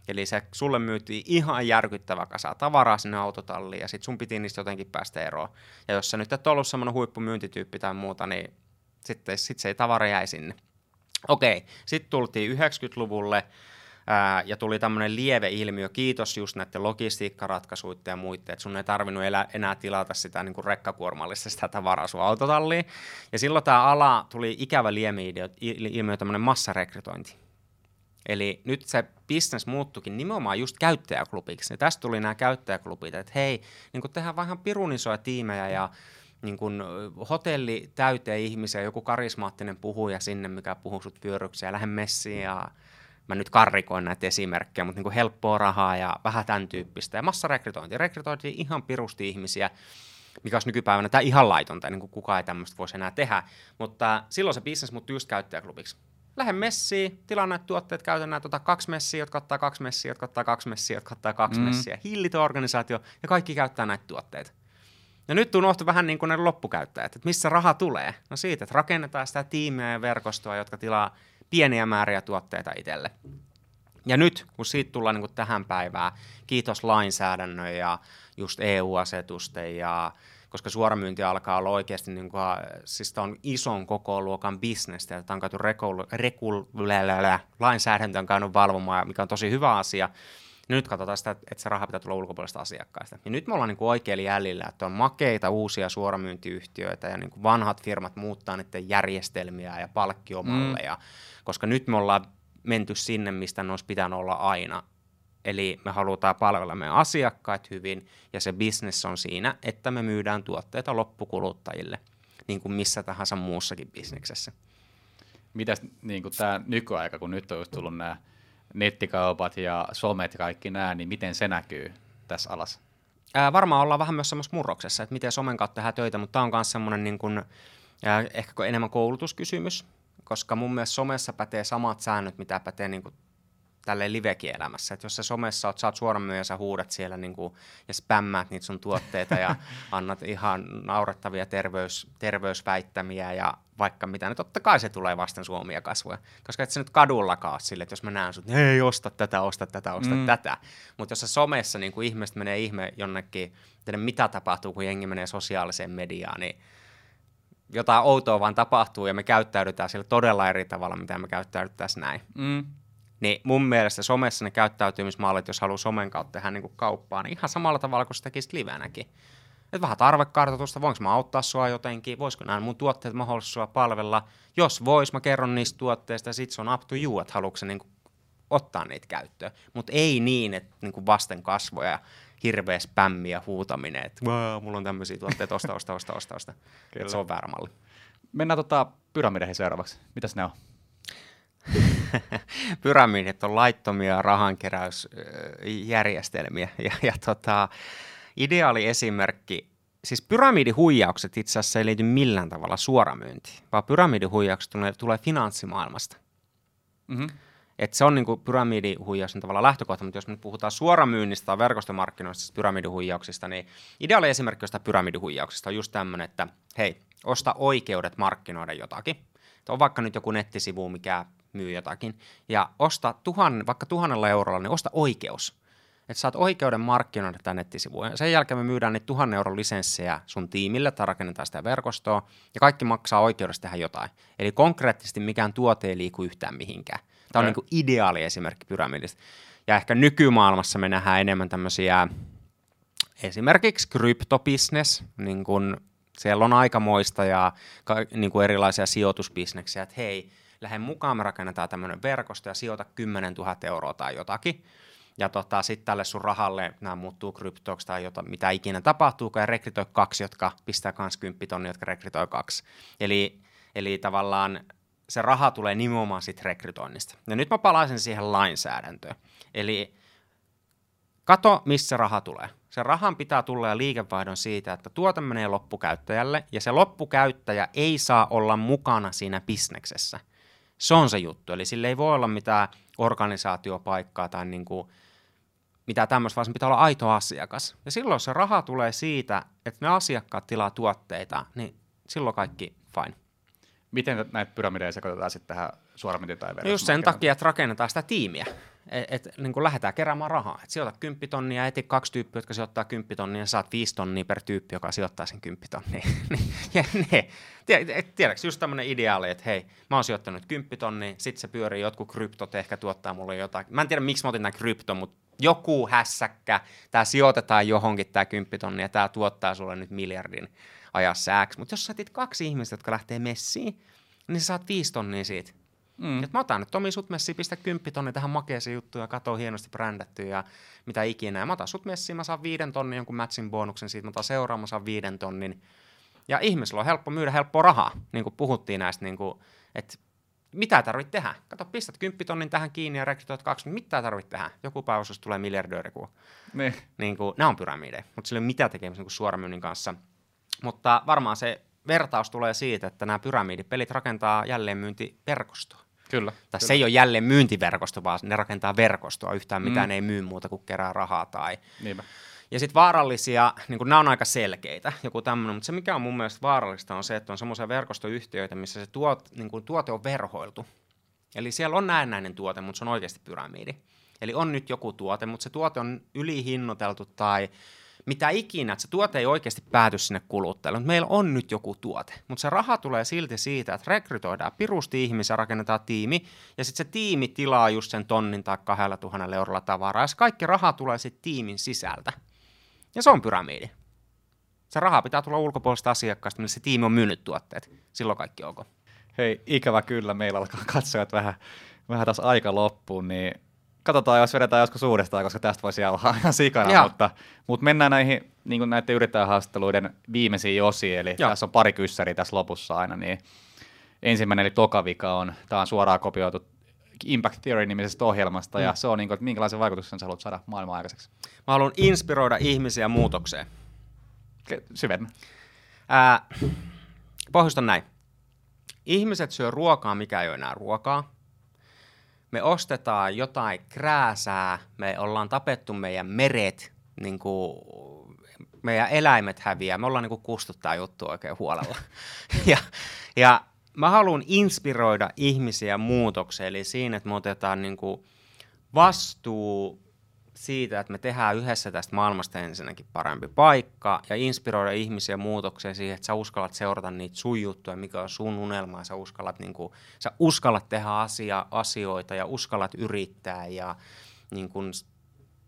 S2: Eli se sulle myytiin ihan järkyttävä kasa tavaraa sinne autotalliin ja sitten sun piti niistä jotenkin päästä eroon. Ja jos sä nyt et ollut semmoinen huippumyyntityyppi tai muuta, niin sitten sit se ei tavara jäi sinne. Okei, sitten tultiin 90-luvulle, Ää, ja tuli tämmöinen lieve ilmiö, kiitos just näiden logistiikkaratkaisuiden ja muiden, että sun ei tarvinnut elä, enää tilata sitä niin kuin rekkakuormallista sitä tavaraa sun autotalliin. Ja silloin tämä ala tuli ikävä liemi ilmiö, tämmöinen massarekrytointi. Eli nyt se business muuttukin nimenomaan just käyttäjäklubiksi. Ja tästä tuli nämä käyttäjäklubit, että hei, niin tehdään vähän pirun isoja tiimejä ja niin kun hotelli täyteen ihmisiä, joku karismaattinen puhuja sinne, mikä puhuu sut pyöryksiä, lähde messiin ja mä nyt karrikoin näitä esimerkkejä, mutta niin kuin helppoa rahaa ja vähän tämän tyyppistä. Ja massarekrytointi. Rekrytoitiin ihan pirusti ihmisiä, mikä olisi nykypäivänä tämä ihan laitonta, niin kuin kukaan ei tämmöistä voisi enää tehdä. Mutta silloin se business muuttui just käyttäjäklubiksi. Lähde messiin, tilaa näitä tuotteet, käytä näitä, ota kaksi messiä, jotka ottaa kaksi messiä, jotka ottaa kaksi messiä, jotka ottaa kaksi mm. messiä. Hillitön organisaatio ja kaikki käyttää näitä tuotteita. Ja nyt unohtui vähän niin kuin ne loppukäyttäjät, että missä raha tulee. No siitä, että rakennetaan sitä tiimiä ja verkostoa, jotka tilaa pieniä määriä tuotteita itselle. Ja nyt, kun siitä tullaan niin kuin tähän päivään, kiitos lainsäädännön ja just EU-asetusten ja koska suoramyynti alkaa olla oikeasti, niin kuin, siis on ison koko luokan bisnestä, että on käyty rekul, rekul, lainsäädäntö on käynyt valvomaan, mikä on tosi hyvä asia, nyt katsotaan sitä, että se raha pitää tulla ulkopuolista asiakkaista. Ja nyt me ollaan niin kuin oikealla jäljellä, että on makeita uusia suoramyyntiyhtiöitä ja niin kuin vanhat firmat muuttaa niiden järjestelmiä ja palkkiomalleja, mm. koska nyt me ollaan menty sinne, mistä ne olisi pitänyt olla aina. Eli me halutaan palvella meidän asiakkaat hyvin ja se business on siinä, että me myydään tuotteita loppukuluttajille, niin kuin missä tahansa muussakin bisneksessä.
S1: Mitäs niin tämä nykyaika, kun nyt on tullut nämä nettikaupat ja somet ja kaikki nämä, niin miten se näkyy tässä alassa?
S2: Ää, varmaan ollaan vähän myös semmoisessa murroksessa, että miten somen kautta tehdään töitä, mutta tämä on myös semmoinen niin kuin, ää, ehkä enemmän koulutuskysymys, koska mun mielestä somessa pätee samat säännöt, mitä pätee niin kuin tälleen livekielämässä. Että jos sä somessa oot, sä oot suoran myyjä, sä huudat siellä niin kuin, ja spämmäät niitä sun tuotteita ja <laughs> annat ihan naurettavia terveys, terveysväittämiä ja vaikka mitä, niin totta kai se tulee vasten suomia kasvoja. Koska et sä nyt kadullakaan sille, että jos mä näen sut, hei, osta tätä, osta tätä, osta mm. tätä. Mutta jos sä somessa niin kuin ihmiset menee ihme jonnekin, että mitä tapahtuu, kun jengi menee sosiaaliseen mediaan, niin jotain outoa vaan tapahtuu ja me käyttäydytään sillä todella eri tavalla, mitä me käyttäydyttäisiin näin. Mm. Niin mun mielestä somessa ne käyttäytymismallit, jos haluaa somen kautta tehdä niin kuin kauppaa, niin ihan samalla tavalla kuin se tekisit livenäkin. Et vähän tarvekartoitusta, voinko mä auttaa sua jotenkin, voisiko nämä mun tuotteet mahdollisesti sua palvella. Jos vois, mä kerron niistä tuotteista ja sit se on up to you, että haluatko niin ottaa niitä käyttöön. Mutta ei niin, että niin vasten kasvoja hirveä spämmi ja huutaminen, että mulla on tämmöisiä tuotteita, osta, osta, osta, osta, osta. Se on väärä malli.
S1: Mennään tota pyramideihin seuraavaksi. Mitäs ne on? <laughs> <laughs>
S2: pyramidit on laittomia rahankeräysjärjestelmiä. Ja, ja tota, ideaali esimerkki, siis pyramidihuijaukset itse asiassa ei liity millään tavalla suoramyyntiin, vaan pyramidihuijaukset tulee, tulee finanssimaailmasta. Mm-hmm. että se on niin pyramidihuijauksen tavalla lähtökohta, mutta jos me puhutaan suoramyynnistä tai verkostomarkkinoista, siis pyramidihuijauksista, niin ideaali esimerkki jostain pyramidihuijauksesta on just tämmöinen, että hei, osta oikeudet markkinoida jotakin. Että on vaikka nyt joku nettisivu, mikä myy jotakin, ja osta tuhan, vaikka tuhannella eurolla, niin osta oikeus. Että saat oikeuden markkinoida tämä nettisivu. Ja sen jälkeen me myydään niitä tuhannen euron lisenssejä sun tiimille tai rakennetaan sitä verkostoa, ja kaikki maksaa oikeudesta tehdä jotain. Eli konkreettisesti mikään tuote ei liiku yhtään mihinkään. Tämä on niin kuin ideaali esimerkki pyramidista. Ja ehkä nykymaailmassa me nähdään enemmän tämmöisiä esimerkiksi kryptobisnes, niin kuin siellä on aikamoista ja niin kuin erilaisia sijoitusbisneksiä, että hei, lähden mukaan, me rakennetaan tämmöinen verkosto ja sijoita 10 000 euroa tai jotakin. Ja tota, sitten tälle sun rahalle nämä muuttuu kryptoksi tai jota, mitä ikinä tapahtuu, ja rekrytoi kaksi, jotka pistää kans 10 tonni, jotka rekrytoi kaksi. Eli, eli tavallaan se raha tulee nimenomaan siitä rekrytoinnista. Ja nyt mä palaisin siihen lainsäädäntöön. Eli kato, missä raha tulee. Se rahan pitää tulla ja liikevaihdon siitä, että tuote menee loppukäyttäjälle, ja se loppukäyttäjä ei saa olla mukana siinä bisneksessä. Se on se juttu. Eli sille ei voi olla mitään organisaatiopaikkaa tai niin kuin mitä tämmöistä, vaan pitää olla aito asiakas. Ja silloin se raha tulee siitä, että ne asiakkaat tilaa tuotteita, niin silloin kaikki fine.
S1: Miten näitä pyramideja sekoitetaan sitten tähän suoramyyntiin tai
S2: no Just sen takia, että rakennetaan sitä tiimiä. Että et, niin kuin lähdetään keräämään rahaa. Et sijoita 10 tonnia eti kaksi tyyppiä, jotka sijoittaa 10 tonnia ja saat 5 tonnia per tyyppi, joka sijoittaa sen 10 tonnia. tiedätkö, just tämmöinen ideaali, että hei, mä oon sijoittanut 10 tonnia, sit se pyörii, jotkut kryptot ehkä tuottaa mulle jotain. Mä en tiedä, miksi mä otin tämän krypto, mutta joku hässäkkä, tämä sijoitetaan johonkin tämä 10 tonnia, tämä tuottaa sulle nyt miljardin ajassa X. Mutta jos sä kaksi ihmistä, jotka lähtee messiin, niin sä saat viisi tonnia siitä. Mm. Et mä otan nyt Tomi sut messiin, pistä kymppi tonni tähän makeeseen juttuun ja katso hienosti brändätty ja mitä ikinä. Ja mä otan sut messiin, mä saan viiden tonnin jonkun matchin bonuksen siitä, mä otan seuraamaan, mä saan viiden tonnin. Ja ihmisellä on helppo myydä helppoa rahaa, niin kuin puhuttiin näistä, niin kuin, että mitä tarvit tehdä? Kato, pistät kymppitonnin tähän kiinni ja rekrytoit kaksi, mitä tarvit tehdä? Joku päivä, jos tulee miljardööri, kun... Niin. Niin kuin, nämä on pyramideja, mutta sillä ei ole mitään tekemistä niin suoramyynnin kanssa. Mutta varmaan se vertaus tulee siitä, että nämä pyramidipelit rakentaa jälleenmyyntiverkostoa.
S1: Kyllä.
S2: Tai
S1: kyllä.
S2: se ei ole jälleen myyntiverkosto, vaan ne rakentaa verkostoa. Yhtään mm. mitään ei myy muuta kuin kerää rahaa. Tai...
S1: Niinpä.
S2: Ja sitten vaarallisia, niin nämä on aika selkeitä, joku tämmöinen, mutta se mikä on mun mielestä vaarallista on se, että on semmoisia verkostoyhtiöitä, missä se tuot, niin kuin tuote on verhoiltu. Eli siellä on näennäinen tuote, mutta se on oikeasti pyramidi. Eli on nyt joku tuote, mutta se tuote on ylihinnoiteltu tai mitä ikinä, että se tuote ei oikeasti pääty sinne kuluttajalle, mutta meillä on nyt joku tuote. Mutta se raha tulee silti siitä, että rekrytoidaan pirusti ihmisiä, rakennetaan tiimi, ja sitten se tiimi tilaa just sen tonnin tai kahdella tuhannella eurolla tavaraa, ja kaikki raha tulee sitten tiimin sisältä. Ja se on pyramidi. Se raha pitää tulla ulkopuolista asiakkaasta, millä se tiimi on myynyt tuotteet. Silloin kaikki on ok.
S1: Hei, ikävä kyllä, meillä alkaa katsojat vähän, vähän taas aika loppuun, niin katsotaan, jos vedetään joskus uudestaan, koska tästä voisi olla ihan sikana, mutta, mutta mennään näihin niin näiden yrittäjähaastatteluiden viimeisiin osiin, eli Joo. tässä on pari kyssäriä tässä lopussa aina, niin ensimmäinen eli toka vika on, tämä on suoraan kopioitu Impact Theory-nimisestä ohjelmasta, mm. ja se on niin kuin, että minkälaisen vaikutuksen sä haluat saada maailman aikaiseksi?
S2: Mä haluan inspiroida ihmisiä muutokseen.
S1: Syvennä.
S2: Ää, pohjustan näin. Ihmiset syö ruokaa, mikä ei ole enää ruokaa me ostetaan jotain krääsää, me ollaan tapettu meidän meret, niin kuin meidän eläimet häviää, me ollaan niin kuin kustuttaa juttu oikein huolella. <laughs> ja, ja mä haluan inspiroida ihmisiä muutokseen, eli siinä, että me otetaan niin kuin vastuu siitä, että me tehdään yhdessä tästä maailmasta ensinnäkin parempi paikka ja inspiroida ihmisiä muutokseen siihen, että sä uskallat seurata niitä sun juttuja, mikä on sun unelma, ja sä uskallat, niin kuin, sä uskallat tehdä asia, asioita ja uskallat yrittää ja niin kuin,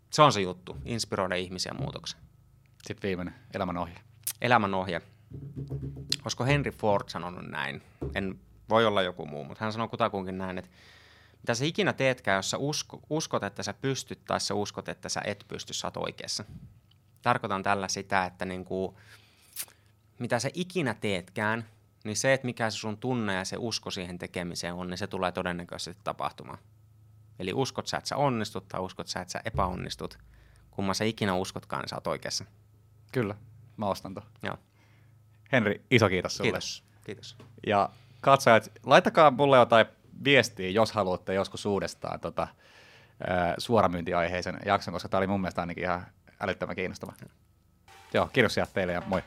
S2: se on se juttu, inspiroida ihmisiä muutokseen.
S1: Sitten viimeinen, elämänohje.
S2: Elämänohje. Olisiko Henry Ford sanonut näin? En voi olla joku muu, mutta hän sanoi kutakuinkin näin, että mitä sä ikinä teetkään, jos sä usko, uskot, että sä pystyt tai sä uskot, että sä et pysty, sä oot oikeassa. Tarkoitan tällä sitä, että niin kuin, mitä sä ikinä teetkään, niin se, että mikä se sun tunne ja se usko siihen tekemiseen on, niin se tulee todennäköisesti tapahtumaan. Eli uskot sä, että sä onnistut tai uskot sä, että sä epäonnistut. Kumma sä ikinä uskotkaan, niin sä oot oikeassa.
S1: Kyllä, mä ostan to.
S2: Joo.
S1: Henri, iso kiitos sulle.
S2: Kiitos. Kiitos.
S1: Ja katsojat, laittakaa mulle jotain viestiä, jos haluatte joskus uudestaan tota, suoramyyntiaiheisen jakson, koska tämä oli mun mielestä ainakin ihan älyttömän kiinnostava. Joo, kiitos teille ja moi.